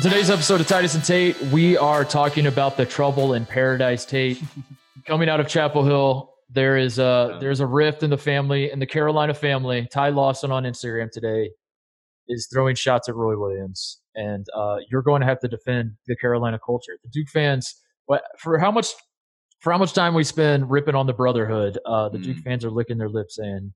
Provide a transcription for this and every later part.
On today's episode of Titus and Tate, we are talking about the trouble in paradise. Tate, coming out of Chapel Hill, there is a there's a rift in the family in the Carolina family. Ty Lawson on Instagram today is throwing shots at Roy Williams, and uh, you're going to have to defend the Carolina culture. The Duke fans, what for how much for how much time we spend ripping on the brotherhood, uh, the mm. Duke fans are licking their lips saying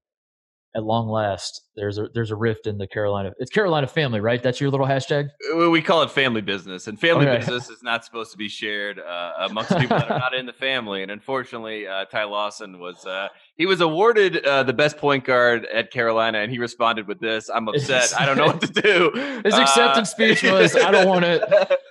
at long last, there's a there's a rift in the Carolina. It's Carolina family, right? That's your little hashtag. We call it family business, and family okay. business is not supposed to be shared uh, amongst people that are not in the family. And unfortunately, uh, Ty Lawson was uh, he was awarded uh, the best point guard at Carolina, and he responded with this: "I'm upset. I don't know what to do." His acceptance uh, speech was, "I don't want it."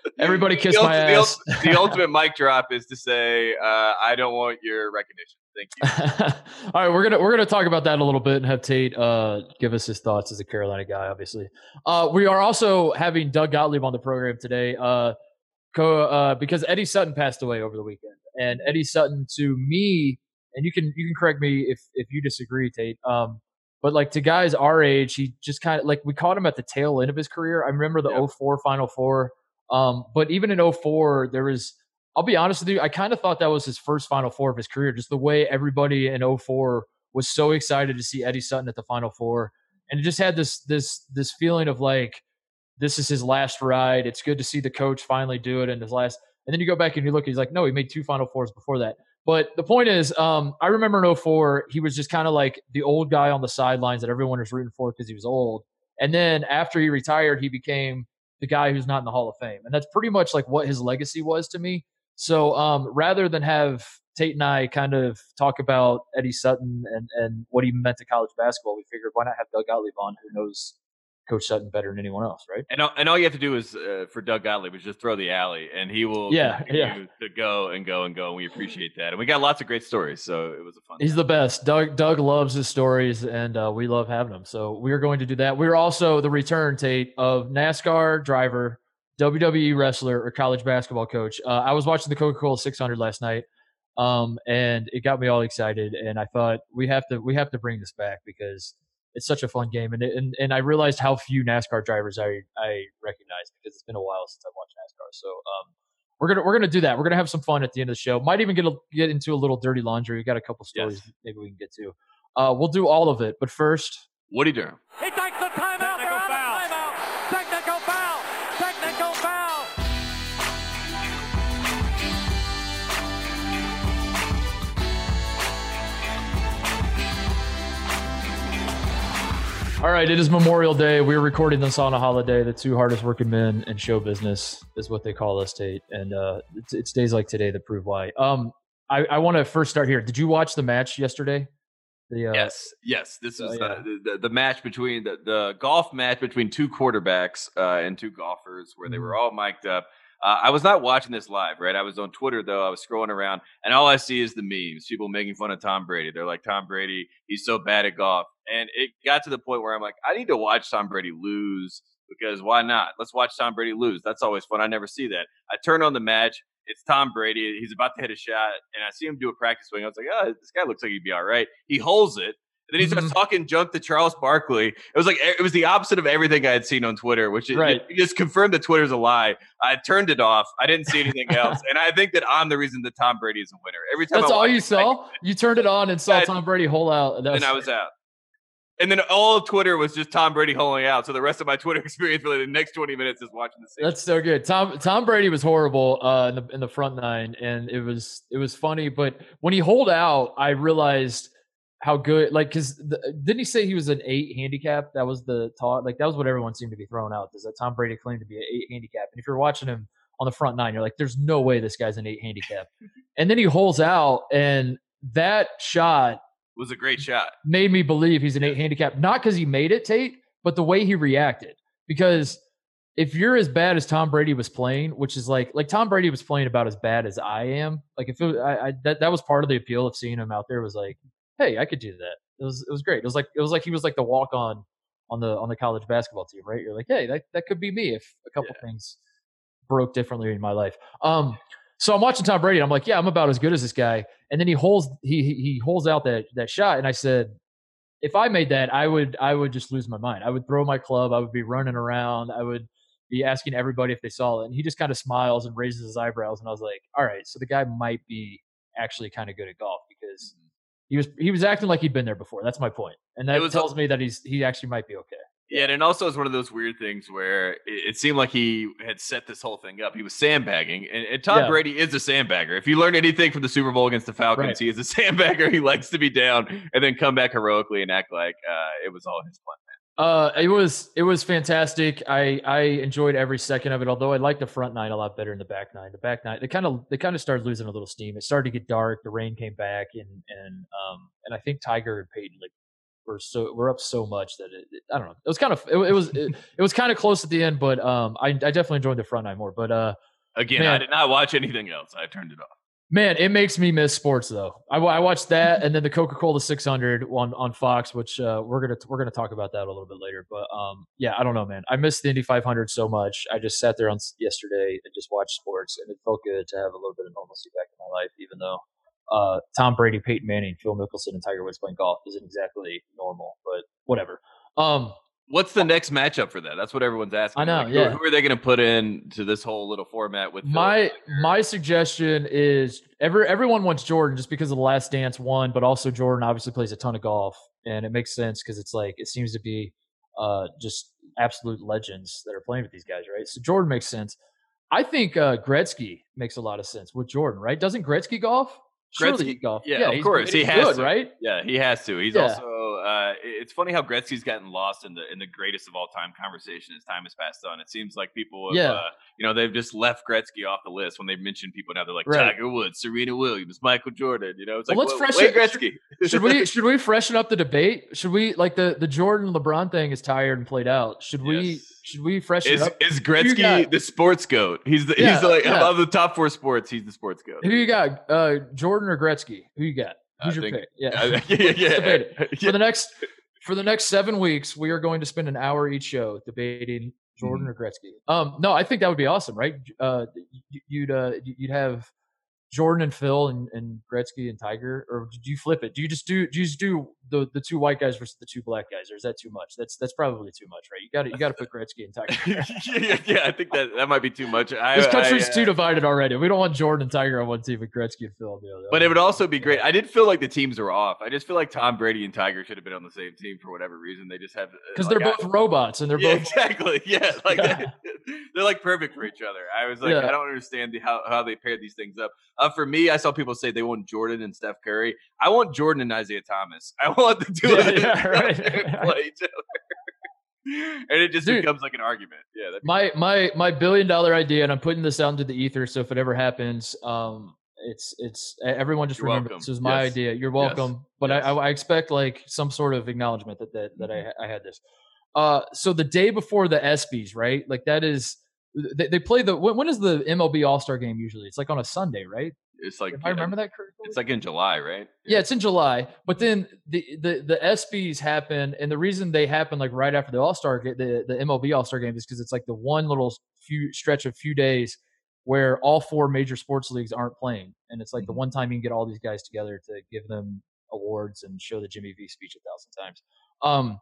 Everybody kiss my ass. The, the, ultimate mic drop is to say, uh, "I don't want your recognition." Thank you. All right, we're gonna we're gonna talk about that a little bit and have Tate uh, give us his thoughts as a Carolina guy. Obviously, uh, we are also having Doug Gottlieb on the program today. Uh, co, uh, because Eddie Sutton passed away over the weekend, and Eddie Sutton to me, and you can you can correct me if if you disagree, Tate. Um, but like to guys our age, he just kind of like we caught him at the tail end of his career. I remember the yep. 04 Final Four. Um, but even in 04, there was I'll be honest with you, I kind of thought that was his first Final Four of his career. Just the way everybody in 04 was so excited to see Eddie Sutton at the Final Four, and it just had this this this feeling of like this is his last ride. It's good to see the coach finally do it in his last. And then you go back and you look, he's like, no, he made two Final Fours before that. But the point is, um, I remember in 04, he was just kind of like the old guy on the sidelines that everyone was rooting for because he was old. And then after he retired, he became the guy who's not in the Hall of Fame. And that's pretty much like what his legacy was to me. So um, rather than have Tate and I kind of talk about Eddie Sutton and, and what he meant to college basketball, we figured why not have Doug Gottlieb on, who knows Coach Sutton better than anyone else, right? And all, and all you have to do is uh, for Doug Gottlieb is just throw the alley, and he will yeah yeah to go and go and go. And we appreciate that, and we got lots of great stories, so it was a fun. He's time. the best. Doug Doug loves his stories, and uh, we love having him. So we are going to do that. We're also the return Tate of NASCAR driver WWE wrestler or college basketball coach. Uh, I was watching the Coca Cola 600 last night, um, and it got me all excited. And I thought we have to we have to bring this back because it's such a fun game. And and and I realized how few NASCAR drivers I I recognize because it's been a while since I've watched NASCAR. So um, we're gonna we're gonna do that. We're gonna have some fun at the end of the show. Might even get a, get into a little dirty laundry. We got a couple stories yes. maybe we can get to. Uh, we'll do all of it, but first, Woody Durham. He takes the timeout. All right, it is Memorial Day. We're recording this on a holiday. The two hardest working men in show business is what they call us, Tate. And uh, it's, it's days like today that prove why. Um, I, I want to first start here. Did you watch the match yesterday? The, uh, yes, yes. This was uh, yeah. the, the, match between the, the golf match between two quarterbacks uh, and two golfers where they were mm-hmm. all mic'd up. Uh, I was not watching this live, right? I was on Twitter though. I was scrolling around, and all I see is the memes. People making fun of Tom Brady. They're like, "Tom Brady, he's so bad at golf." And it got to the point where I'm like, I need to watch Tom Brady lose because why not? Let's watch Tom Brady lose. That's always fun. I never see that. I turn on the match. It's Tom Brady. He's about to hit a shot, and I see him do a practice swing. I was like, oh, this guy looks like he'd be all right. He holds it, then he starts mm-hmm. talking junk to Charles Barkley. It was like it was the opposite of everything I had seen on Twitter, which right. it, it just confirmed that Twitter's a lie. I turned it off. I didn't see anything else, and I think that I'm the reason that Tom Brady is a winner. Every time that's all you saw. You turned it on and saw I, Tom Brady hole out, and, and I was out. And then all of Twitter was just Tom Brady holding out. So the rest of my Twitter experience for the next 20 minutes is watching the same. That's so good. Tom Tom Brady was horrible uh, in the in the front nine, and it was it was funny. But when he hold out, I realized how good like because didn't he say he was an eight handicap? That was the talk like that was what everyone seemed to be throwing out is that tom brady claimed to be an eight handicap. And if you're watching him on the front nine you're like there's no way this guy's an eight handicap. And then he holds out and that shot was a great shot. made me believe he's an eight handicap not because he made it tate but the way he reacted. Because if you're as bad as Tom Brady was playing, which is like like Tom Brady was playing about as bad as I am, like if it, I, I that that was part of the appeal of seeing him out there was like hey, I could do that. It was it was great. It was like it was like he was like the walk on on the on the college basketball team, right? You're like, hey, that, that could be me if a couple yeah. things broke differently in my life. Um, so I'm watching Tom Brady, and I'm like, yeah, I'm about as good as this guy. And then he holds he he holds out that that shot, and I said, if I made that, I would I would just lose my mind. I would throw my club. I would be running around. I would be asking everybody if they saw it, and he just kind of smiles and raises his eyebrows, and I was like, all right, so the guy might be actually kind of good at golf because mm-hmm. He was he was acting like he'd been there before. That's my point, and that tells me that he's he actually might be okay. Yeah, and it also it's one of those weird things where it, it, seemed like he had set this whole thing up. He was sandbagging, and, and Tom yeah. Brady is a sandbagger. If you learn anything from the Super Bowl against the Falcons, right. he is a sandbagger. He likes to be down and then come back heroically and act like uh, it was all his plan. Uh, it was it was fantastic. I I enjoyed every second of it. Although I liked the front nine a lot better than the back nine. The back nine they kind of they kind of started losing a little steam. It started to get dark. The rain came back, and and um and I think Tiger and Peyton like we're so we're up so much that it, it I don't know. It was kind of it, it was it, it, was kind of close at the end, but um I I definitely enjoyed the front nine more. But uh again, man, I did not watch anything else. I turned it off. Man, it makes me miss sports though. I, I watched that and then the Coca Cola 600 on on Fox, which uh, we're gonna we're gonna talk about that a little bit later. But um yeah, I don't know, man. I missed the Indy 500 so much. I just sat there on yesterday and just watched sports, and it felt good to have a little bit of normalcy back in my life, even though uh, Tom Brady, Peyton Manning, Phil Mickelson, and Tiger Woods playing golf isn't exactly normal, but whatever. Um, What's the next matchup for that? That's what everyone's asking. I know. Like, yeah. Who, who, are they going to put in to this whole little format with? My my suggestion is every everyone wants Jordan just because of the Last Dance one, but also Jordan obviously plays a ton of golf, and it makes sense because it's like it seems to be uh, just absolute legends that are playing with these guys, right? So Jordan makes sense. I think uh, Gretzky makes a lot of sense with Jordan, right? Doesn't Gretzky golf? Gretzky, golf. Yeah, yeah of course he has good, to. right? Yeah, he has to. He's yeah. also. Uh, it's funny how Gretzky's gotten lost in the in the greatest of all time conversation as time has passed on. It seems like people, have, yeah. Uh, you know, they've just left Gretzky off the list when they mention people now. They're like right. Tiger Woods, Serena Williams, Michael Jordan. You know, it's like well, let's well, freshen Gretzky. Should, should we should we freshen up the debate? Should we like the the Jordan LeBron thing is tired and played out? Should we? Yes should we freshen is, up? Is Gretzky the sports goat? He's the yeah, he's the, like yeah. of the top four sports. He's the sports goat. Who you got? Uh, Jordan or Gretzky? Who you got? Who's I your think, pick? Yeah, yeah, yeah, yeah. For the next for the next seven weeks, we are going to spend an hour each show debating Jordan mm-hmm. or Gretzky. Um, no, I think that would be awesome, right? Uh, you'd uh, you'd have Jordan and Phil and, and Gretzky and Tiger, or do you flip it? Do you just do do you just do the, the two white guys versus the two black guys, or is that too much? That's that's probably too much, right? You got to you got to put Gretzky and Tiger. yeah, yeah, I think that that might be too much. I, this country's I, uh, too divided already. We don't want Jordan and Tiger on one team, and Gretzky and Phil on the other. But it would also be great. I did feel like the teams were off. I just feel like Tom Brady and Tiger should have been on the same team for whatever reason. They just have because like, they're both robots and they're yeah, both exactly yeah like they, are like perfect for each other. I was like, yeah. I don't understand the, how how they paired these things up. Uh, for me, I saw people say they want Jordan and Steph Curry. I want Jordan and Isiah Thomas. I want the two of them yeah, right. play each other. and it just Dude, becomes like an argument. Yeah. My my my billion dollar idea, and I'm putting this out into the ether. So if it ever happens, um, it's it's everyone just You're remember welcome. this was my yes. idea. You're welcome. Yes. But yes. I, I expect like some sort of acknowledgement that that that I mm-hmm. I had this. Uh, so the day before the ESPYS, right? Like that is they, they play the when, when is the MLB All Star game usually? It's like on a Sunday, right? It's like if I remember that correctly. It's like in July, right? Yeah. yeah, it's in July. But then the the the ESPYS happen, and the reason they happen like right after the All Star game, the the MLB All Star game, is because it's like the one little few stretch of few days where all four major sports leagues aren't playing, and it's like mm-hmm. the one time you can get all these guys together to give them awards and show the Jimmy V speech a thousand times. Um,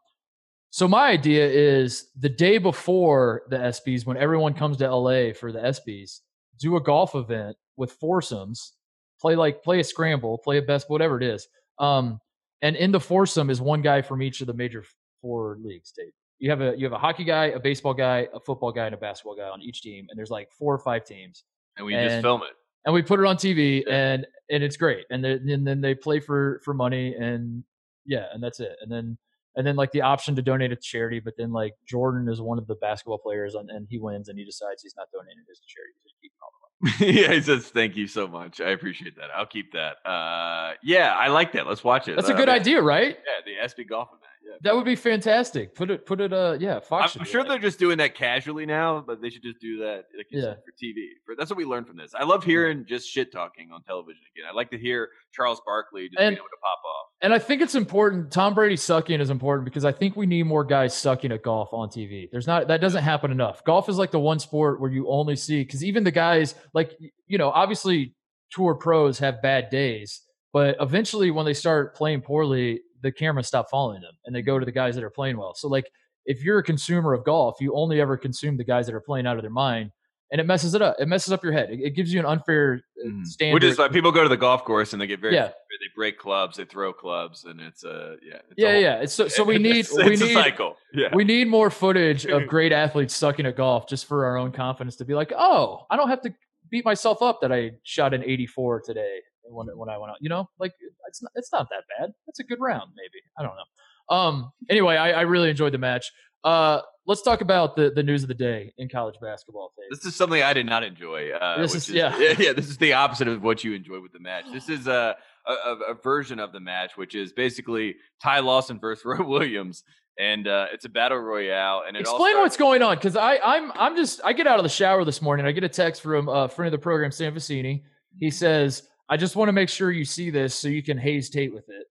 so my idea is the day before the ESPYS, when everyone comes to LA for the ESPYS, do a golf event with foursomes, play like play a scramble, play a best, whatever it is. Um, and in the foursome is one guy from each of the major four leagues. Dave, you have a you have a hockey guy, a baseball guy, a football guy, and a basketball guy on each team, and there's like four or five teams. And we and, just film it. And we put it on TV, yeah. and and it's great. And, and then they play for for money, and yeah, and that's it. And then and then like the option to donate to charity. But then like Jordan is one of the basketball players, and, and he wins, and he decides he's not donating his to charity. He's keeping all the money. yeah, he says thank you so much. I appreciate that. I'll keep that. Uh, yeah, I like that. Let's watch it. That's a good idea, right? Yeah, the SB golf event. Yeah. That would be fantastic. Put it, put it. Uh, yeah, Fox. I'm sure they're just doing that casually now, but they should just do that like yeah. for TV. For that's what we learned from this. I love hearing just shit talking on television again. I like to hear Charles Barkley just and, being able to pop off. And I think it's important. Tom Brady sucking is important because I think we need more guys sucking at golf on TV. There's not that doesn't happen enough. Golf is like the one sport where you only see because even the guys like you know obviously tour pros have bad days, but eventually when they start playing poorly, the cameras stop following them and they go to the guys that are playing well. So like if you're a consumer of golf, you only ever consume the guys that are playing out of their mind and it messes it up. It messes up your head. It, it gives you an unfair mm. standard. Which is why people go to the golf course and they get very, yeah. they break clubs, they throw clubs, and it's a yeah, it's yeah, a yeah. It's so so we need it's, we it's need cycle. Yeah, we need more footage of great athletes sucking at golf just for our own confidence to be like, oh, I don't have to beat myself up that I shot an 84 today when when I went out. You know, like it's not, it's not that bad. It's a good round, maybe. I don't know. Um. Anyway, I, I really enjoyed the match. Uh, let's talk about the, the news of the day in college basketball. This is something I did not enjoy. Uh, this is, is, yeah, yeah. This is the opposite of what you enjoy with the match. This is a a, a version of the match, which is basically Ty Lawson versus Roy Williams, and uh, it's a battle royale. And explain what's going on because I I'm I'm just I get out of the shower this morning. I get a text from a friend of the program, Sam Vecenie. He mm-hmm. says, "I just want to make sure you see this so you can haze Tate with it."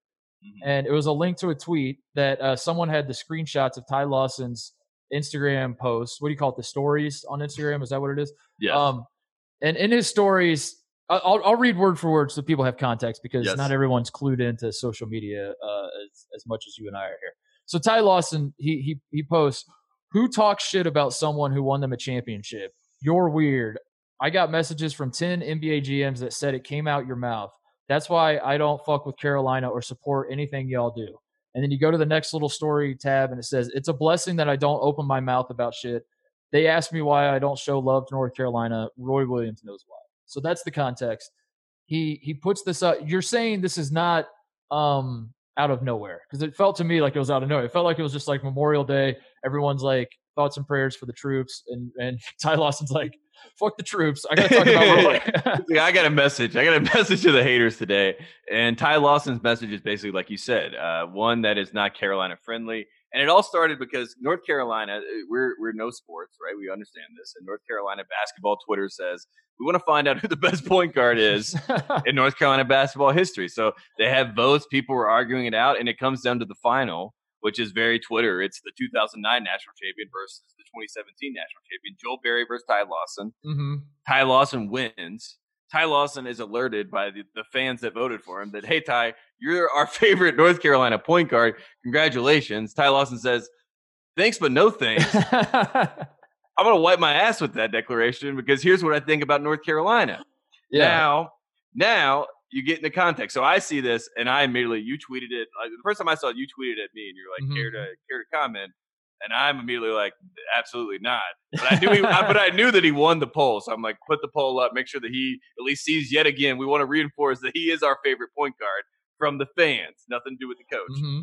Mm-hmm. And it was a link to a tweet that uh, someone had the screenshots of Ty Lawson's Instagram posts. What do you call it? The stories on Instagram? Is that what it is? Yeah. Um, and in his stories, I'll, I'll read word for word so people have context because yes. not everyone's clued into social media uh, as, as much as you and I are here. So Ty Lawson, he he he posts, "Who talks shit about someone who won them a championship? You're weird. I got messages from ten NBA GMs that said it came out your mouth. That's why I don't fuck with Carolina or support anything y'all do. And then you go to the next little story tab and it says, It's a blessing that I don't open my mouth about shit. They ask me why I don't show love to North Carolina. Roy Williams knows why. So that's the context. He he puts this up. You're saying this is not um out of nowhere because it felt to me like it was out of nowhere. It felt like it was just like Memorial Day. Everyone's like thoughts and prayers for the troops, and and Ty Lawson's like, fuck the troops. I got to talk about. I got a message. I got a message to the haters today. And Ty Lawson's message is basically, like you said, uh, one that is not Carolina friendly. And it all started because North Carolina, uh, we're, we're no sports, right? We understand this. And North Carolina basketball Twitter says, we want to find out who the best point guard is in North Carolina basketball history. So they have votes. People were arguing it out. And it comes down to the final which is very Twitter. It's the 2009 national champion versus the 2017 national champion. Joel Berry versus Ty Lawson. Mm-hmm. Ty Lawson wins. Ty Lawson is alerted by the, the fans that voted for him that, hey, Ty, you're our favorite North Carolina point guard. Congratulations. Ty Lawson says, thanks, but no thanks. I'm going to wipe my ass with that declaration because here's what I think about North Carolina. Yeah. Now, now you get into context. So I see this, and I immediately you tweeted it. Like, the first time I saw it, you tweeted at me, and you're like, mm-hmm. "Care to care to comment?" And I'm immediately like, "Absolutely not." But I knew he, but I knew that he won the poll, so I'm like, "Put the poll up, make sure that he at least sees yet again." We want to reinforce that he is our favorite point guard from the fans. Nothing to do with the coach. Mm-hmm.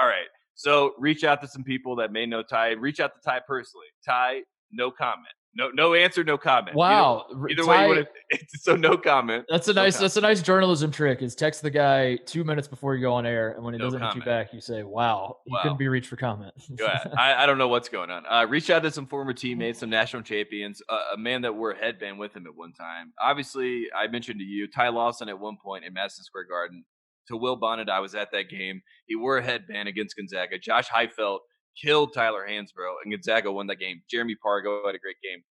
All right. So reach out to some people that may know Ty. Reach out to Ty personally. Ty, no comment. No, no answer, no comment. Wow. Either, either way, you so no comment. That's a nice. That's a nice journalism trick. Is text the guy two minutes before you go on air, and when he no doesn't comment. hit you back, you say, "Wow, he wow. couldn't be reached for comment." I, I don't know what's going on. Uh, reach out to some former teammates, some national champions, uh, a man that wore a headband with him at one time. Obviously, I mentioned to you Ty Lawson at one point in Madison Square Garden. To Will Bonnet, I was at that game. He wore a headband against Gonzaga. Josh Heytvelt killed Tyler Hansbrough, and Gonzaga won that game. Jeremy Pargo had a great game.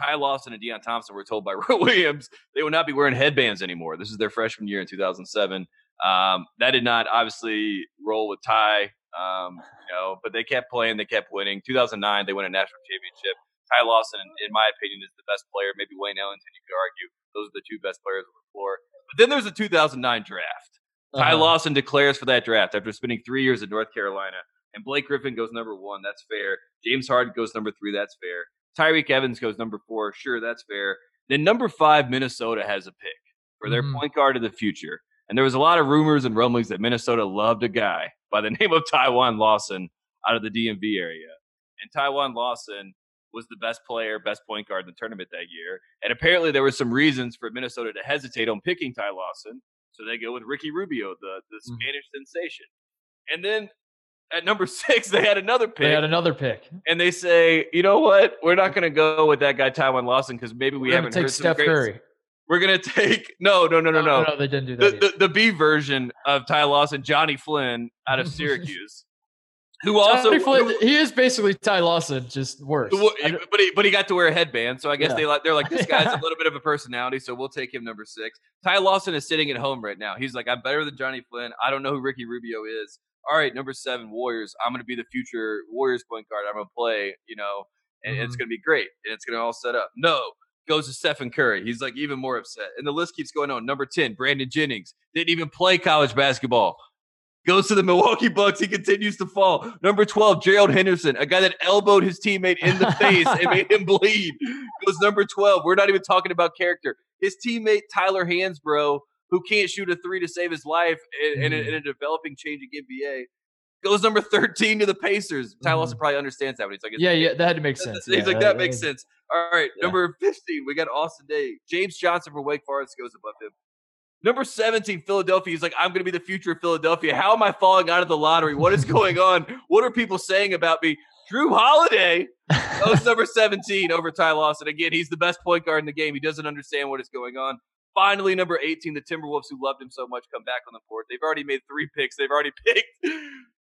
Ty Lawson and Deon Thompson were told by Roy Williams they would not be wearing headbands anymore. This is their freshman year in 2007. Um, that did not obviously roll with Ty, um, you know, but they kept playing, they kept winning. 2009, they won a national championship. Ty Lawson, in my opinion, is the best player. Maybe Wayne Ellington, you could argue. Those are the two best players on the floor. But then there's the 2009 draft. Uh-huh. Ty Lawson declares for that draft after spending three years in North Carolina. And Blake Griffin goes number one. That's fair. James Harden goes number three. That's fair. Tyreke Evans goes number four. Sure, that's fair. Then number five, Minnesota has a pick for their mm-hmm. point guard of the future. And there was a lot of rumors and rumblings that Minnesota loved a guy by the name of Tywon Lawson out of the DMV area. And Tywon Lawson was the best player, best point guard in the tournament that year. And apparently there were some reasons for Minnesota to hesitate on picking Ty Lawson. So they go with Ricky Rubio, the, the mm-hmm. Spanish sensation. And then at number six, they had another pick. They had another pick, and they say, you know what? We're not going to go with that guy Tywon Lawson because maybe we We're haven't take heard Steph Curry. We're gonna take no, no, no, no, no. No, they didn't do that. The, the, the, B version of Ty Lawson, Johnny Flynn out of Syracuse, who also Flynn, who, he is basically Ty Lawson, just worse. But he but he got to wear a headband, so I guess yeah. they like they're like this guy's a little bit of a personality, so we'll take him number six. Ty Lawson is sitting at home right now. He's like, I'm better than Johnny Flynn. I don't know who Ricky Rubio is. All right, number seven, Warriors. I'm going to be the future Warriors point guard. I'm going to play, you know, and mm-hmm. it's going to be great, and it's going to all set up. No, goes to Stephen Curry. He's like even more upset, and the list keeps going on. Number ten, Brandon Jennings didn't even play college basketball. Goes to the Milwaukee Bucks. He continues to fall. Number 12, Gerald Henderson, a guy that elbowed his teammate in the face and made him bleed. Goes number 12. We're not even talking about character. His teammate, Tyler Hansbrough, who can't shoot a three to save his life in, in, a, in a, developing, changing NBA. Goes number 13 to the Pacers. Ty Lawson mm-hmm. probably understands that when he's like, Yeah, yeah, that had to make sense. He's yeah, like, that, that makes sense. All right, yeah. number 15, we got Austin Daye. James Johnson from Wake Forest goes above him. Number 17, Philadelphia. He's like, I'm going to be the future of Philadelphia. How am I falling out of the lottery? What is going on? What are people saying about me? Jrue Holiday goes number 17 over Ty Lawson. Again, he's the best point guard in the game. He doesn't understand what is going on. Finally, number 18, the Timberwolves, who loved him so much, come back on the board. They've already made three picks. They've already picked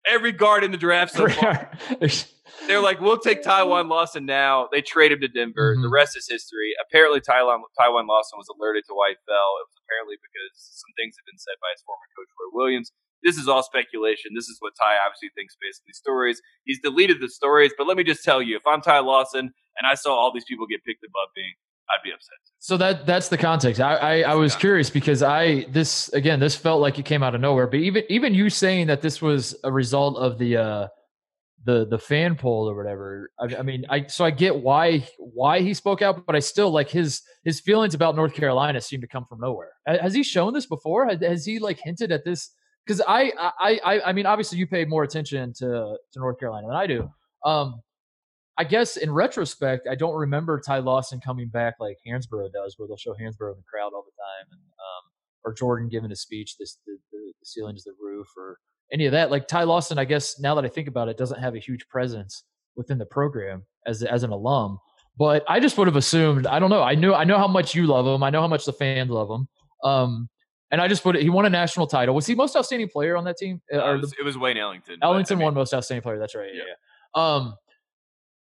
every guard in the draft so far. They're like, we'll take Tywon Lawson now. They trade him to Denver. Mm-hmm. The rest is history. Apparently, Tywon, Tywon Lawson was alerted to why he fell. It was apparently because some things have been said by his former coach, Roy Williams. This is all speculation. This is what Ty obviously thinks based on these stories. He's deleted the stories, but let me just tell you, if I'm Ty Lawson and I saw all these people get picked above me, I'd be upset. So that that's the context. I I, I was curious because I this again this felt like it came out of nowhere. But even even you saying that this was a result of the uh the the fan poll or whatever. I, I, mean, I so I get why why he spoke out, but I still like his his feelings about North Carolina seem to come from nowhere. Has he shown this before? Has, has he like hinted at this? Because I, I I I mean, obviously you pay more attention to to North Carolina than I do. Um, I guess in retrospect, I don't remember Ty Lawson coming back like Hansbrough does, where they'll show Hansbrough in the crowd all the time, and um, or Jordan giving a speech, this the, the, the ceiling is the roof, or any of that. Like Ty Lawson, I guess now that I think about it, doesn't have a huge presence within the program as as an alum. But I just would have assumed. I don't know. I knew I know how much you love him. I know how much the fans love him. Um, and I just put it. He won a national title. Was he most outstanding player on that team? Uh, it, was, it was Wayne Ellington. Ellington I mean, won most outstanding player. That's right. Yeah. yeah. Um,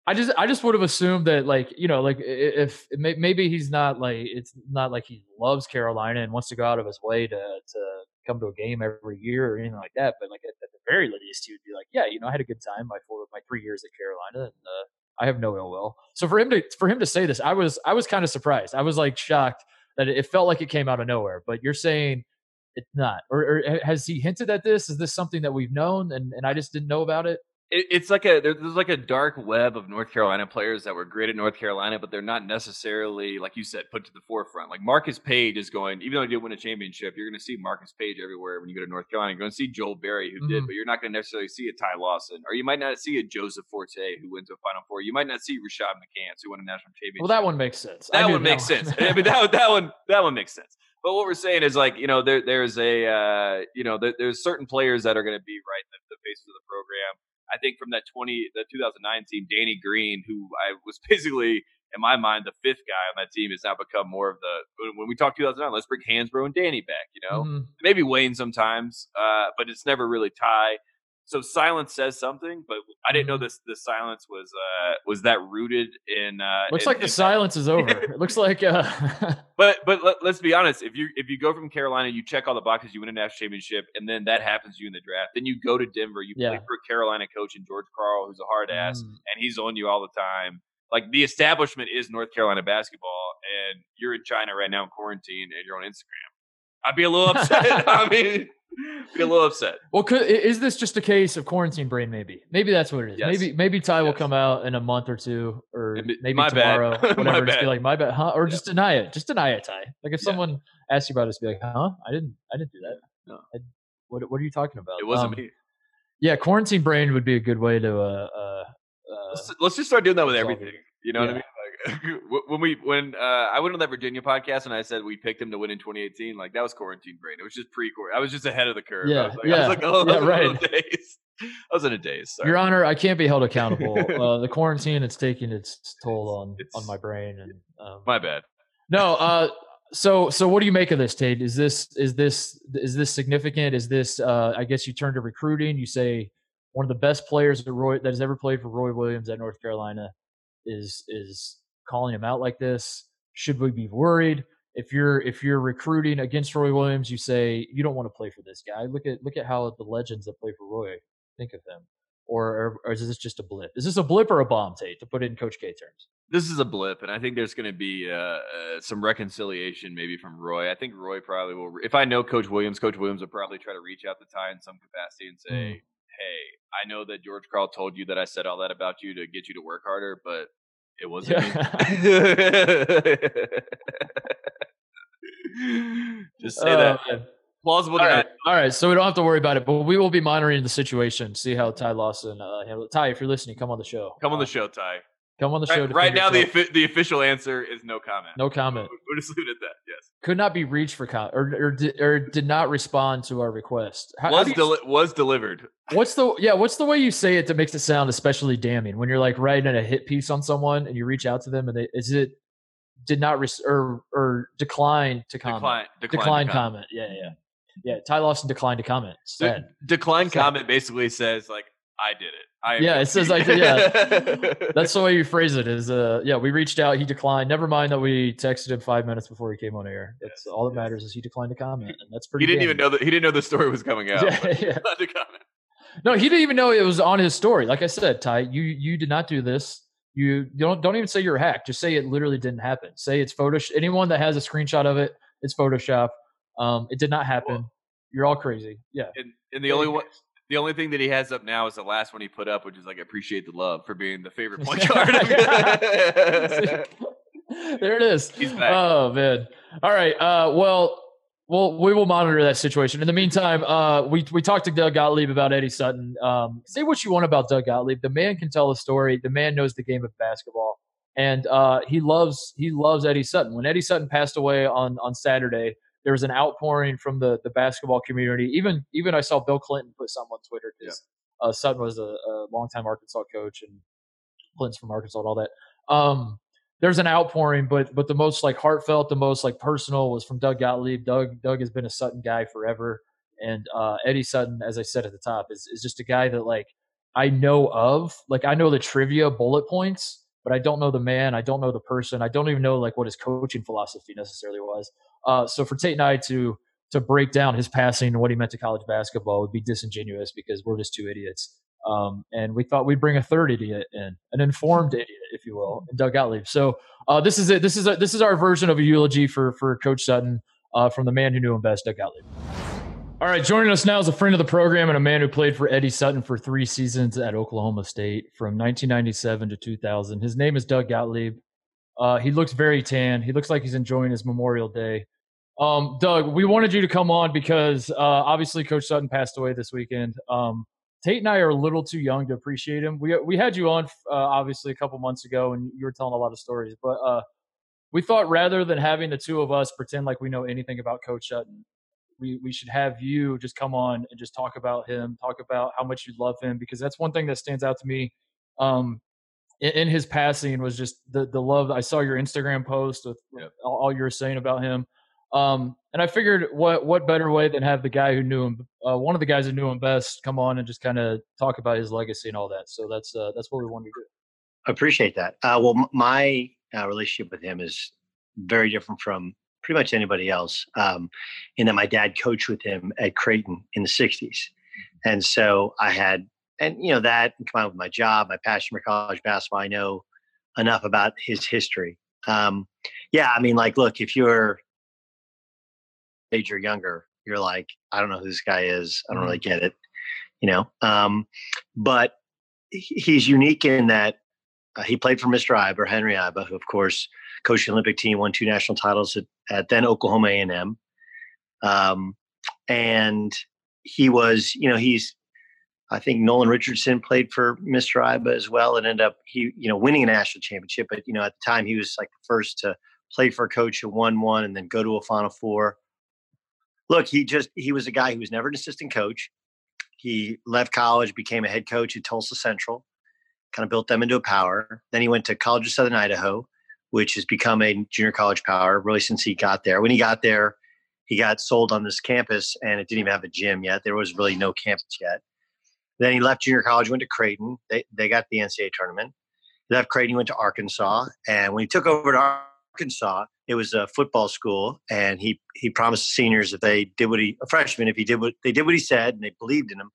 I just I just would have assumed that like you know like if, maybe he's not like it's not like he loves Carolina and wants to go out of his way to to come to a game every year or anything like that, but like at, at the very least he would be like yeah you know I had a good time my four my three years at Carolina and uh, I have no ill will. So for him to for him to say this, I was I was kind of surprised. I was like shocked that it felt like it came out of nowhere. But you're saying it's not, or, or has he hinted at this? Is this something that we've known and and I just didn't know about it? It, it's like a there's like a dark web of North Carolina players that were great at North Carolina, but they're not necessarily like you said put to the forefront. Like Marcus Paige is going, even though he did win a championship, you're going to see Marcus Paige everywhere when you go to North Carolina. You're going to see Joel Berry who mm-hmm. did, but you're not going to necessarily see a Ty Lawson, or you might not see a Joseph Forte who went to a Final Four. You might not see Rashad McCants who won a national championship. Well, that one makes sense. That one makes that sense. I mean, that that one that one makes sense. But what we're saying is like you know there there's a uh, you know there, there's certain players that are going to be right the, the faces of the program I think from that 20, the 2009 team, Danny Green, who I was basically in my mind the fifth guy on that team, has now become more of the. When we talk 2009, let's bring Hansbrough and Danny back. You know, mm-hmm. maybe Wayne sometimes, uh, but it's never really Ty. So silence says something, but I didn't know mm-hmm. this. The silence was uh, was that rooted in. Uh, looks in, like the silence is over. it looks like. Uh... but but let, us be honest. If you if you go from Carolina, you check all the boxes, you win a national championship, and then that happens to you in the draft. Then you go to Denver, you yeah. play for a Carolina coach and George Karl, who's a hard ass, mm. and he's on you all the time. Like the establishment is North Carolina basketball, and you're in China right now in quarantine, and you're on Instagram. I'd be a little upset. I mean be a little upset. Well, could, is this just a case of quarantine brain? Maybe, maybe that's what it is. Yes. Maybe, maybe Ty yes. will come out in a month or two, or maybe tomorrow, whatever. just bad. be like, my bad, huh? Or yeah. just deny it. Just deny it, Ty. Like if yeah. someone asks you about it, just be like, huh? I didn't, I didn't do that. No. I, what, what are you talking about? It wasn't um, me. Yeah, quarantine brain would be a good way to. Uh, uh, let's, let's, just start doing that with everything. It. You know yeah. what I mean? when we when uh, I went on that Virginia podcast and I said we picked him to win in 2018, like that was quarantine brain. It was just pre quarantine. I was just ahead of the curve. Yeah, I was like, yeah, I was like, oh, yeah, right. days. I was in a daze. Sorry. Your Honor, I can't be held accountable. uh, the quarantine it's taking its toll on it's, on my brain and um, my bad. No, uh, so so what do you make of this, Tate? Is this is this is this significant? Is this uh, I guess you turn to recruiting. You say one of the best players that Roy that has ever played for Roy Williams at North Carolina is is calling him out like this? Should we be worried? if you're if you're recruiting against Roy Williams, you say you don't want to play for this guy. Look at look at how the legends that play for Roy think of him. Or, or, is this just a blip? Is this a blip or a bomb, Tate, to put it in Coach K terms? This is a blip, and I think there's going to be uh, uh, some reconciliation maybe from Roy. I think Roy probably will. If I know Coach Williams, Coach Williams will probably try to reach out to Ty in some capacity and say, mm. "Hey, I know that George Karl told you that I said all that about you to get you to work harder, but it wasn't Just say uh, that. Man. Plausible. All right. All right. So we don't have to worry about it, but we will be monitoring the situation, see how Ty Lawson uh, handle it. Ty, if you're listening, come on the show. Come on the show, Ty. Come on the show. Right, right now, the the official answer is no comment. No comment. We'll just leave it at that. Yes. Could not be reached for comment, or or did, or did not respond to our request. How, was how deli- was delivered. What's the yeah? What's the way you say it that makes it sound especially damning when you're like writing a hit piece on someone and you reach out to them and they is it did not res- or or decline to comment decline decline, decline comment. comment. Yeah, yeah. Yeah, Ty Lawson declined to comment. De- decline Sad. comment basically says like I did it. I yeah, it says like yeah. That's the way you phrase it. Is uh yeah, we reached out, he declined. Never mind that we texted him five minutes before he came on air. That's yes, all that yes. matters is he declined to comment, and that's pretty. He didn't even know that he didn't know the story was coming out. Yeah, yeah. to comment. No, he didn't even know it was on his story. Like I said, Ty, you you did not do this. You don't don't even say you're hacked. Just say it literally didn't happen. Say it's Photoshop. Anyone that has a screenshot of it, it's Photoshop. Um, it did not happen. Well, you're all crazy. Yeah. And, and the only one, the only thing that he has up now is the last one he put up, which is like appreciate the love for being the favorite point guard. there it is. He's back. Oh man. All right. Uh, well, well, we will monitor that situation. In the meantime, uh, we we talked to Doug Gottlieb about Eddie Sutton. Um, say what you want about Doug Gottlieb. The man can tell a story. The man knows the game of basketball, and uh, he loves he loves Eddie Sutton. When Eddie Sutton passed away on on Saturday, there was an outpouring from the the basketball community. Even even I saw Bill Clinton put something on Twitter because yeah. uh, Sutton was a, a longtime Arkansas coach and Clinton's from Arkansas and all that. Um, there's an outpouring, but but the most like heartfelt, the most like personal was from Doug Gottlieb. Doug Doug has been a Sutton guy forever, and uh, Eddie Sutton, as I said at the top, is is just a guy that like I know of. Like I know the trivia bullet points, but I don't know the man. I don't know the person. I don't even know like what his coaching philosophy necessarily was. Uh, so for Tate and I to to break down his passing and what he meant to college basketball would be disingenuous because we're just two idiots. Um, and we thought we'd bring a third idiot in, an informed idiot, if you will, and Doug Gottlieb. So uh, this is it. This is a, this is our version of a eulogy for for Coach Sutton uh, from the man who knew him best, Doug Gottlieb. All right, joining us now is a friend of the program and a man who played for Eddie Sutton for three seasons at Oklahoma State from 1997 to 2000. His name is Doug Gottlieb. Uh, he looks very tan. He looks like he's enjoying his Memorial Day. Um, Doug, we wanted you to come on because uh, obviously Coach Sutton passed away this weekend. Um, Tate and I are a little too young to appreciate him. We we had you on uh, obviously a couple months ago, and you were telling a lot of stories. But uh, we thought rather than having the two of us pretend like we know anything about Coach Sutton, we we should have you just come on and just talk about him, talk about how much you love him, because that's one thing that stands out to me. Um, in, in his passing was just the the love. I saw your Instagram post with all, you were saying about him. Um, and I figured, what what better way than have the guy who knew him, uh, one of the guys who knew him best, come on and just kind of talk about his legacy and all that. So that's uh, that's what we wanted to do. Appreciate that. Uh, well, my uh, relationship with him is very different from pretty much anybody else. Um, in that my dad coached with him at Creighton in the '60s, and so I had, and you know that combined with my job, my passion for college basketball, I know enough about his history. Um, yeah, I mean, like, look, if you're age or younger, you're like, I don't know who this guy is. I don't really mm-hmm. get it, you know. Um, but he's unique in that uh, he played for Mr. Iba, Henry Iba, who of course coached the Olympic team, won two national titles at, at then Oklahoma A&M, um, and he was, you know, he's. I think Nolan Richardson played for Mr. Iba as well, and ended up he, you know, winning a national championship. But you know, at the time, he was like the first to play for a coach who won one and then go to a Final Four look, he just he was a guy who was never an assistant coach. He left college, became a head coach at Tulsa Central, kind of built them into a power. Then he went to College of Southern Idaho, which has become a junior college power really since he got there. When he got there, he got sold on this campus and it didn't even have a gym yet. There was really no campus yet. Then he left junior college, went to Creighton. They, they got the NCAA tournament. He left Creighton, went to Arkansas. And when he took over to Arkansas. It was a football school, and he he promised seniors if they did what he a freshman if he did what they did what he said and they believed in him,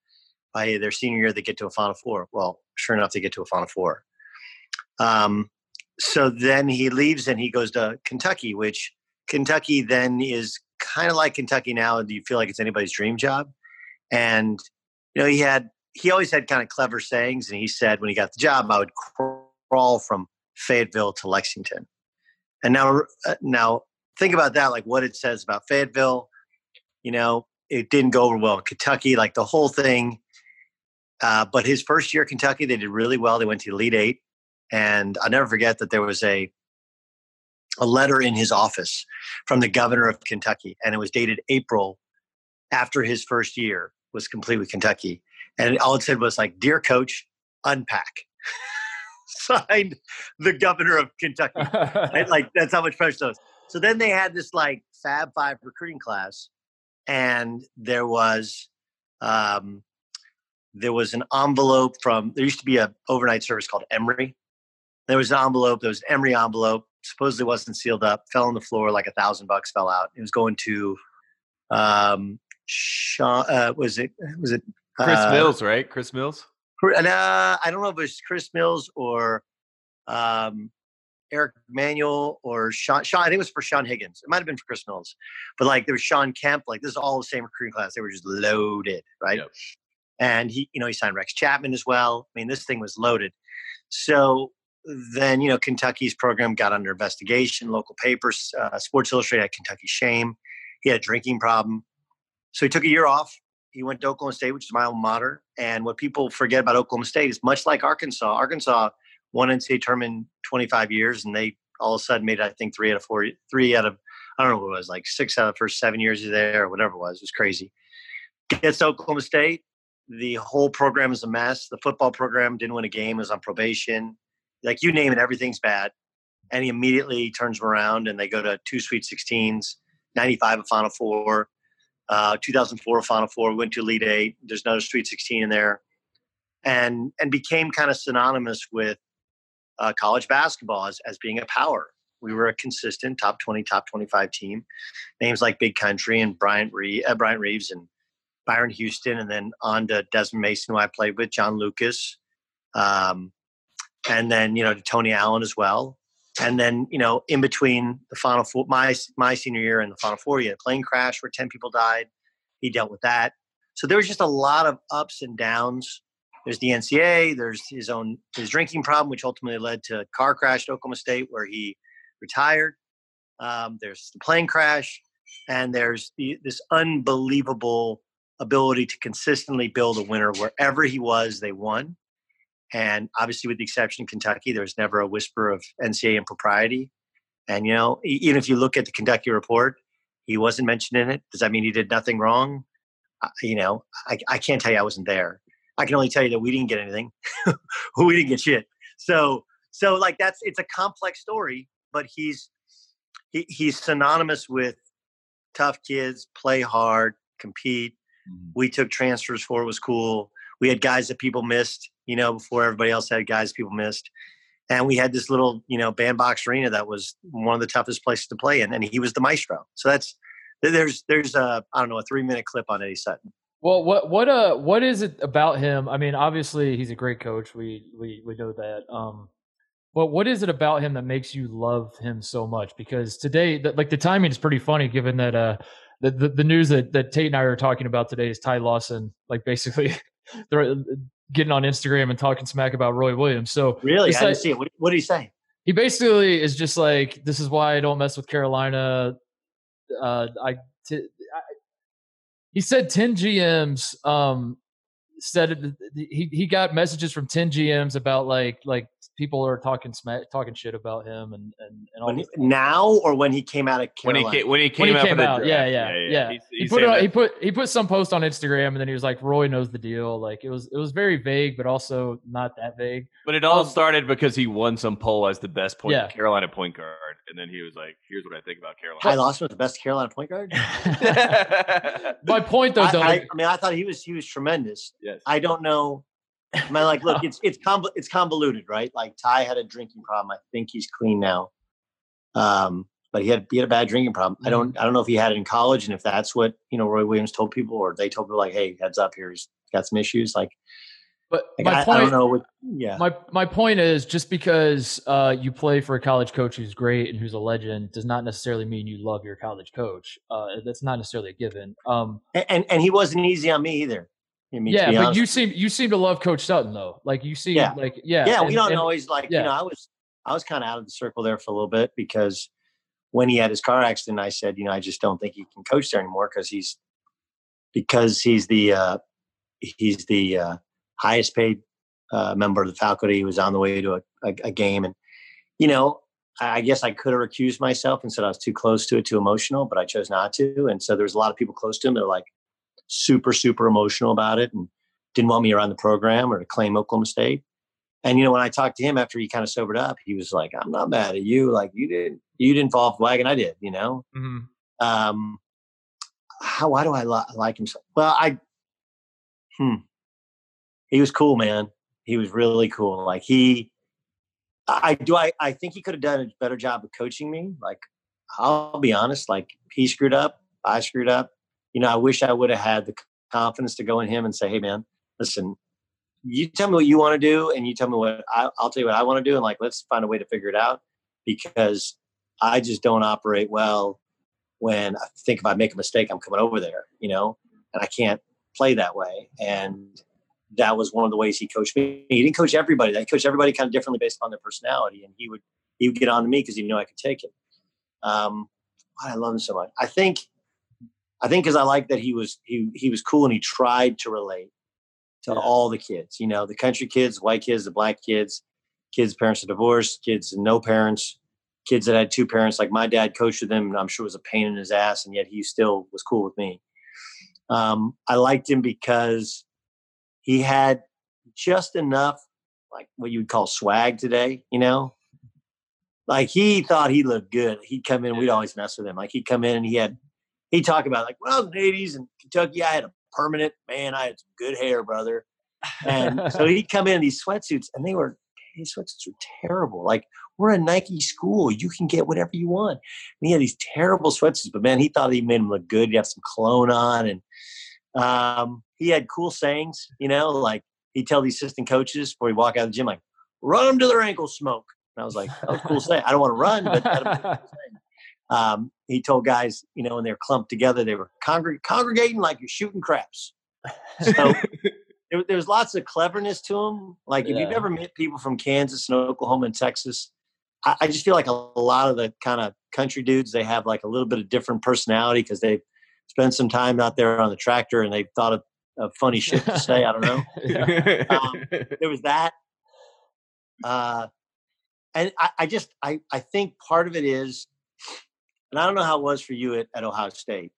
by their senior year they get to a Final Four. Well, sure enough, they get to a Final Four. Um, so then he leaves and he goes to Kentucky, which Kentucky then is kind of like Kentucky now. Do you feel like it's anybody's dream job? And you know, he had he always had kind of clever sayings, and he said when he got the job, I would crawl from Fayetteville to Lexington. And now, uh, now think about that, like what it says about Fayetteville. You know, it didn't go over well in Kentucky, like the whole thing. Uh, but his first year at Kentucky, they did really well. They went to Elite Eight, and I'll never forget that there was a a letter in his office from the governor of Kentucky, and it was dated April after his first year was complete with Kentucky. And all it said was like, "Dear Coach, unpack." Signed the governor of Kentucky. right? Like that's how much pressure was. So then they had this like Fab Five recruiting class, and there was um, there was an envelope from there used to be a overnight service called Emery. There was an envelope. There was an Emery envelope. Supposedly wasn't sealed up. Fell on the floor like a thousand bucks fell out. It was going to um, Sean. Uh, was it was it Chris uh, Mills? Right, Chris Mills. And uh, I don't know if it was Chris Mills or um, Eric Manuel or Sean, Sean. I think it was for Sean Higgins. It might have been for Chris Mills, but like there was Shawn Kemp. Like this is all the same recruiting class. They were just loaded, right? Yep. And he, you know, he signed Rex Chapman as well. I mean, this thing was loaded. So then, you know, Kentucky's program got under investigation. Local papers, uh, Sports Illustrated had Kentucky shame. He had a drinking problem, so he took a year off. He went to Oklahoma State, which is my alma mater. And what people forget about Oklahoma State is much like Arkansas. Arkansas won NCAA tournament in 25 years, and they all of a sudden made, I think, three out of four, three out of, I don't know what it was, like six out of the first seven years there, or whatever it was. It was crazy. Gets to Oklahoma State. The whole program is a mess. The football program didn't win a game, It was on probation. Like you name it, everything's bad. And he immediately turns them around and they go to two Sweet 16s, 95 a Final Four, uh, 2004 Final Four, went to Elite Eight. There's another Sweet 16 in there. And, and became kind of synonymous with uh, college basketball as, as being a power. We were a consistent top 20, top 25 team. Names like Big Country and Bryant, Reeves, uh, Reeves and Byron Houston, and then on to Desmond Mason, who I played with, John Lucas, um, and then you know to Tony Allen as well. And then you know in between the Final Four, my my senior year and the Final Four, year, plane crash where ten people died. He dealt with that. So there was just a lot of ups and downs. There's the NCA. There's his own his drinking problem, which ultimately led to a car crash at Oklahoma State, where he retired. Um, there's the plane crash, and there's the, this unbelievable ability to consistently build a winner wherever he was, they won. And obviously, with the exception of Kentucky, there was never a whisper of NCAA impropriety. And, you know, even if you look at the Kentucky report, he wasn't mentioned in it. Does that mean he did nothing wrong? you know, I, I can't tell you I wasn't there. I can only tell you that we didn't get anything. we didn't get shit. So, so like that's it's a complex story, but he's he, he's synonymous with tough kids, play hard, compete, Mm-hmm. We took transfers for it was cool. We had guys that people missed, you know, before everybody else had guys people missed. And we had this little, you know, bandbox arena that was one of the toughest places to play in, and he was the maestro. So that's there's there's a I don't know a three minute clip on Eddie Sutton. Well, what what uh what is it about him? I mean, obviously he's a great coach. We we we know that. Um, but what is it about him that makes you love him so much? Because today, like the timing is pretty funny, given that uh the, the, the news that, that Tate and I are talking about today is Ty Lawson, like basically getting on Instagram and talking smack about Roy Williams. So really, I didn't see it. What, what did he say? He basically is just like, this is why I don't mess with Carolina. Uh, I, t- I he said 10 GMs um, said he he got messages from 10 GMs about like like people are talking smack, talking shit about him and and, and all he, now or when he came out of Carolina? when he came when he came, when he came out, yeah, yeah, yeah, yeah. He's, he's he put it, he put he put some post on Instagram and then he was like Roy knows the deal. Like it was it was very vague but also not that vague. But it all um, started because he won some poll as the best point yeah. Carolina point guard and then he was like here's what I think about Carolina. Ty Lawson was the best Carolina point guard? My point though I, I, I mean I thought he was he was tremendous yes I don't know My like, look, it's it's conv- it's convoluted, right? Like Ty had a drinking problem. I think he's clean now. Um, but he had he had a bad drinking problem. I Mm-hmm. don't I don't know if he had it in college and if that's what you know Roy Williams told people or they told people like, hey, heads up here, he's got some issues. Like, But like, my I, point, I don't know. What, yeah, my my point is just because uh, you play for a college coach who's great and who's a legend does not necessarily mean you love your college coach. Uh, that's not necessarily a given. Um, and, and and he wasn't easy on me either. I mean, yeah, but you seem you seem to love Coach Sutton though. Like you seem Yeah. like yeah, yeah, and- we don't and- always like yeah. you know I was I was kind of out of the circle there for a little bit because when he had his car accident, I said, you know, I just don't think he can coach there anymore because he's because he's the uh, he's the uh, highest paid uh, member of the faculty. He was on the way to a, a, a game, and you know, I I guess I could have recused myself and said I was too close to it, too emotional, but I chose not to. And so there was a lot of people close to him They're like super super emotional about it and didn't want me around the program or to claim Oklahoma State. And you know, when I talked to him after he kind of sobered up, he was like, "I'm not mad at you. Like you didn't, you didn't fall off the wagon. I did. You know." Mhm. Um, how? Why do I li- like him? So, well, I, hmm, he was cool, man. He was really cool. Like he, I I- do. I I think he could have done a better job of coaching me. Like I'll be honest. Like he screwed up. I screwed up. You know, I wish I would have had the confidence to go in him and say, "Hey, man, listen." you tell me what you want to do and you tell me what I, i'll tell you what i want to do and like let's find a way to figure it out because i just don't operate well when i think if i make a mistake i'm coming over there you know and i can't play that way and that was one of the ways he coached me he didn't coach everybody That he coached everybody kind of differently based on their personality and he would he would get on to me because he knew i could take it um i love him so much i think i think because i like that he was he he was cool and he tried to relate to Yeah. all the kids, you know, the country kids, white kids, the black kids, kids' parents are divorced, kids and no parents, kids that had two parents. Like my dad coached with them, and I'm sure it was a pain in his ass, and yet he still was cool with me. Um, I liked him because he had just enough, like what you would call swag today, you know. Like he thought he looked good. He'd come in, we'd always mess with him. Like he'd come in and he had, he'd talk about like, well, in the 80s in Kentucky, I had a permanent man. I had some good hair, brother. And so he'd come in these sweatsuits, and they were his sweatsuits were terrible. Like we're a Nike school, you can get whatever you want. And he had these terrible sweatsuits, but man, he thought he made them look good. You have some cologne on, and um, he had cool sayings. You know, like he'd tell the assistant coaches before he walk out of the gym, like "Run them to their ankle smoke." And I was like, "That was cool saying. I don't want to run, but that'd be a cool saying." Um, he told guys, you know, when they're clumped together, they were congreg- congregating like you're shooting craps. So there, there was lots of cleverness to him. Like if you've ever met people from Kansas and Oklahoma and Texas, I, I just feel like a, a lot of the kind of country dudes they have like a little bit of different personality because they've spent some time out there on the tractor and they've thought of, of funny shit to say. I don't know. Yeah. Um, There was that. Uh, and I, I just I, I think part of it is, and I don't know how it was for you at, at Ohio State,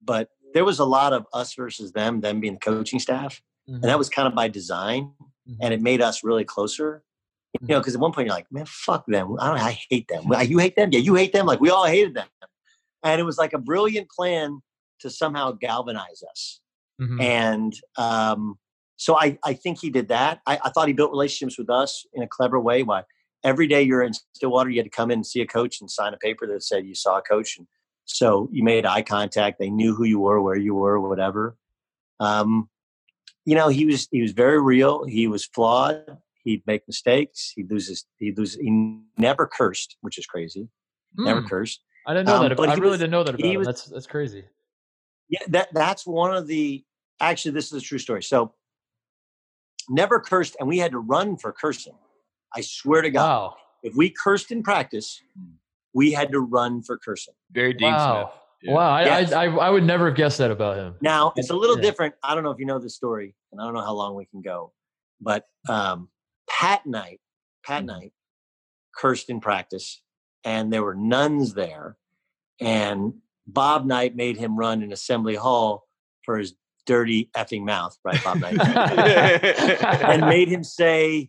but there was a lot of us versus them, them being the coaching staff Mhm. and that was kind of by design Mhm. and it made us really closer you Mm-hmm. know because at one point you're like man fuck them i don't i hate them you hate them yeah you hate them like we all hated them and it was like a brilliant plan to somehow galvanize us Mhm. and um so i i think he did that I, I thought he built relationships with us in a clever way why every day you're in stillwater you had to come in and see a coach and sign a paper that said you saw a coach and so you made eye contact they knew who you were where you were whatever um you know, he was he was very real. He was flawed. He'd make mistakes. He'd lose his. He lose. He never cursed, which is crazy. Never Hmm. cursed. I didn't know um, that. About, but I really was- didn't know that about he him. was- That's that's crazy. Yeah, that that's one of the. Actually, this is a true story. So, never cursed, and we had to run for cursing. I swear to God, Wow. if we cursed in practice, we had to run for cursing. Very Dean Wow. Smith. Yeah. Wow. I, Yes. I, I I would never have guessed that about him. Now it's a little Yeah. different. I don't know if you know the story, and I don't know how long we can go, but um, Pat Knight, Pat Mhm. Knight, cursed in practice, and there were nuns there, and Bob Knight made him run in Assembly Hall for his dirty effing mouth, right, Bob Knight, and made him say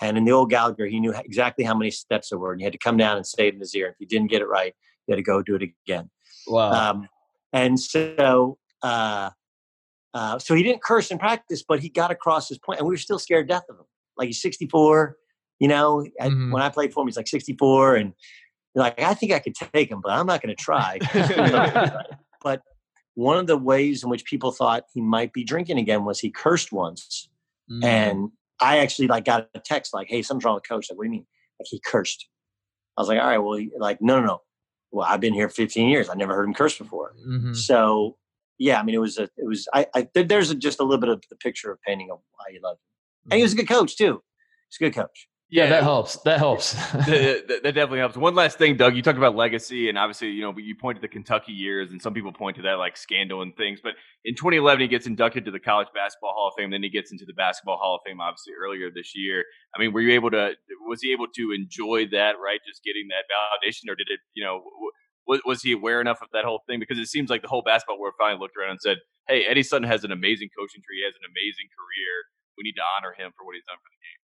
And in the old Gallagher, he knew exactly how many steps there were, and you had to come down and say it in his ear. If you didn't get it right, you had to go do it again. Wow. Um, and so, uh, uh, so he didn't curse in practice, but he got across his point, and we were still scared death of him. Like he's 64, you know. Mm-hmm. When I played for him, he's like 64, and like I think I could take him, but I'm not going to try. but one of the ways in which people thought he might be drinking again was he cursed once, mm-hmm. and I actually like got a text like, "Hey, something's wrong with coach." Like, what do you mean? Like he cursed. I was like, "All right, well, like no, no, no. Well, I've been here 15 years. I never heard him curse before." Mm-hmm. So, yeah, I mean, it was a, it was. I, I there's a, just a little bit of the picture of painting of why he loved him, and he was a good coach too. He's a good coach. Yeah, yeah, that helps. That helps. that, that, definitely helps. One last thing, Doug. You talked about legacy, and obviously, you know, you pointed to the Kentucky years, and some people point to that like scandal and things. But in 2011, he gets inducted to the College Basketball Hall of Fame. Then he gets into the Basketball Hall of Fame, obviously earlier this year. I mean, were you able to? Was he able to enjoy that? Right, just getting that validation, or did it? You know, was, was he aware enough of that whole thing? Because it seems like the whole basketball world finally looked around and said, "Hey, Eddie Sutton has an amazing coaching tree. He has an amazing career. We need to honor him for what he's done for the game."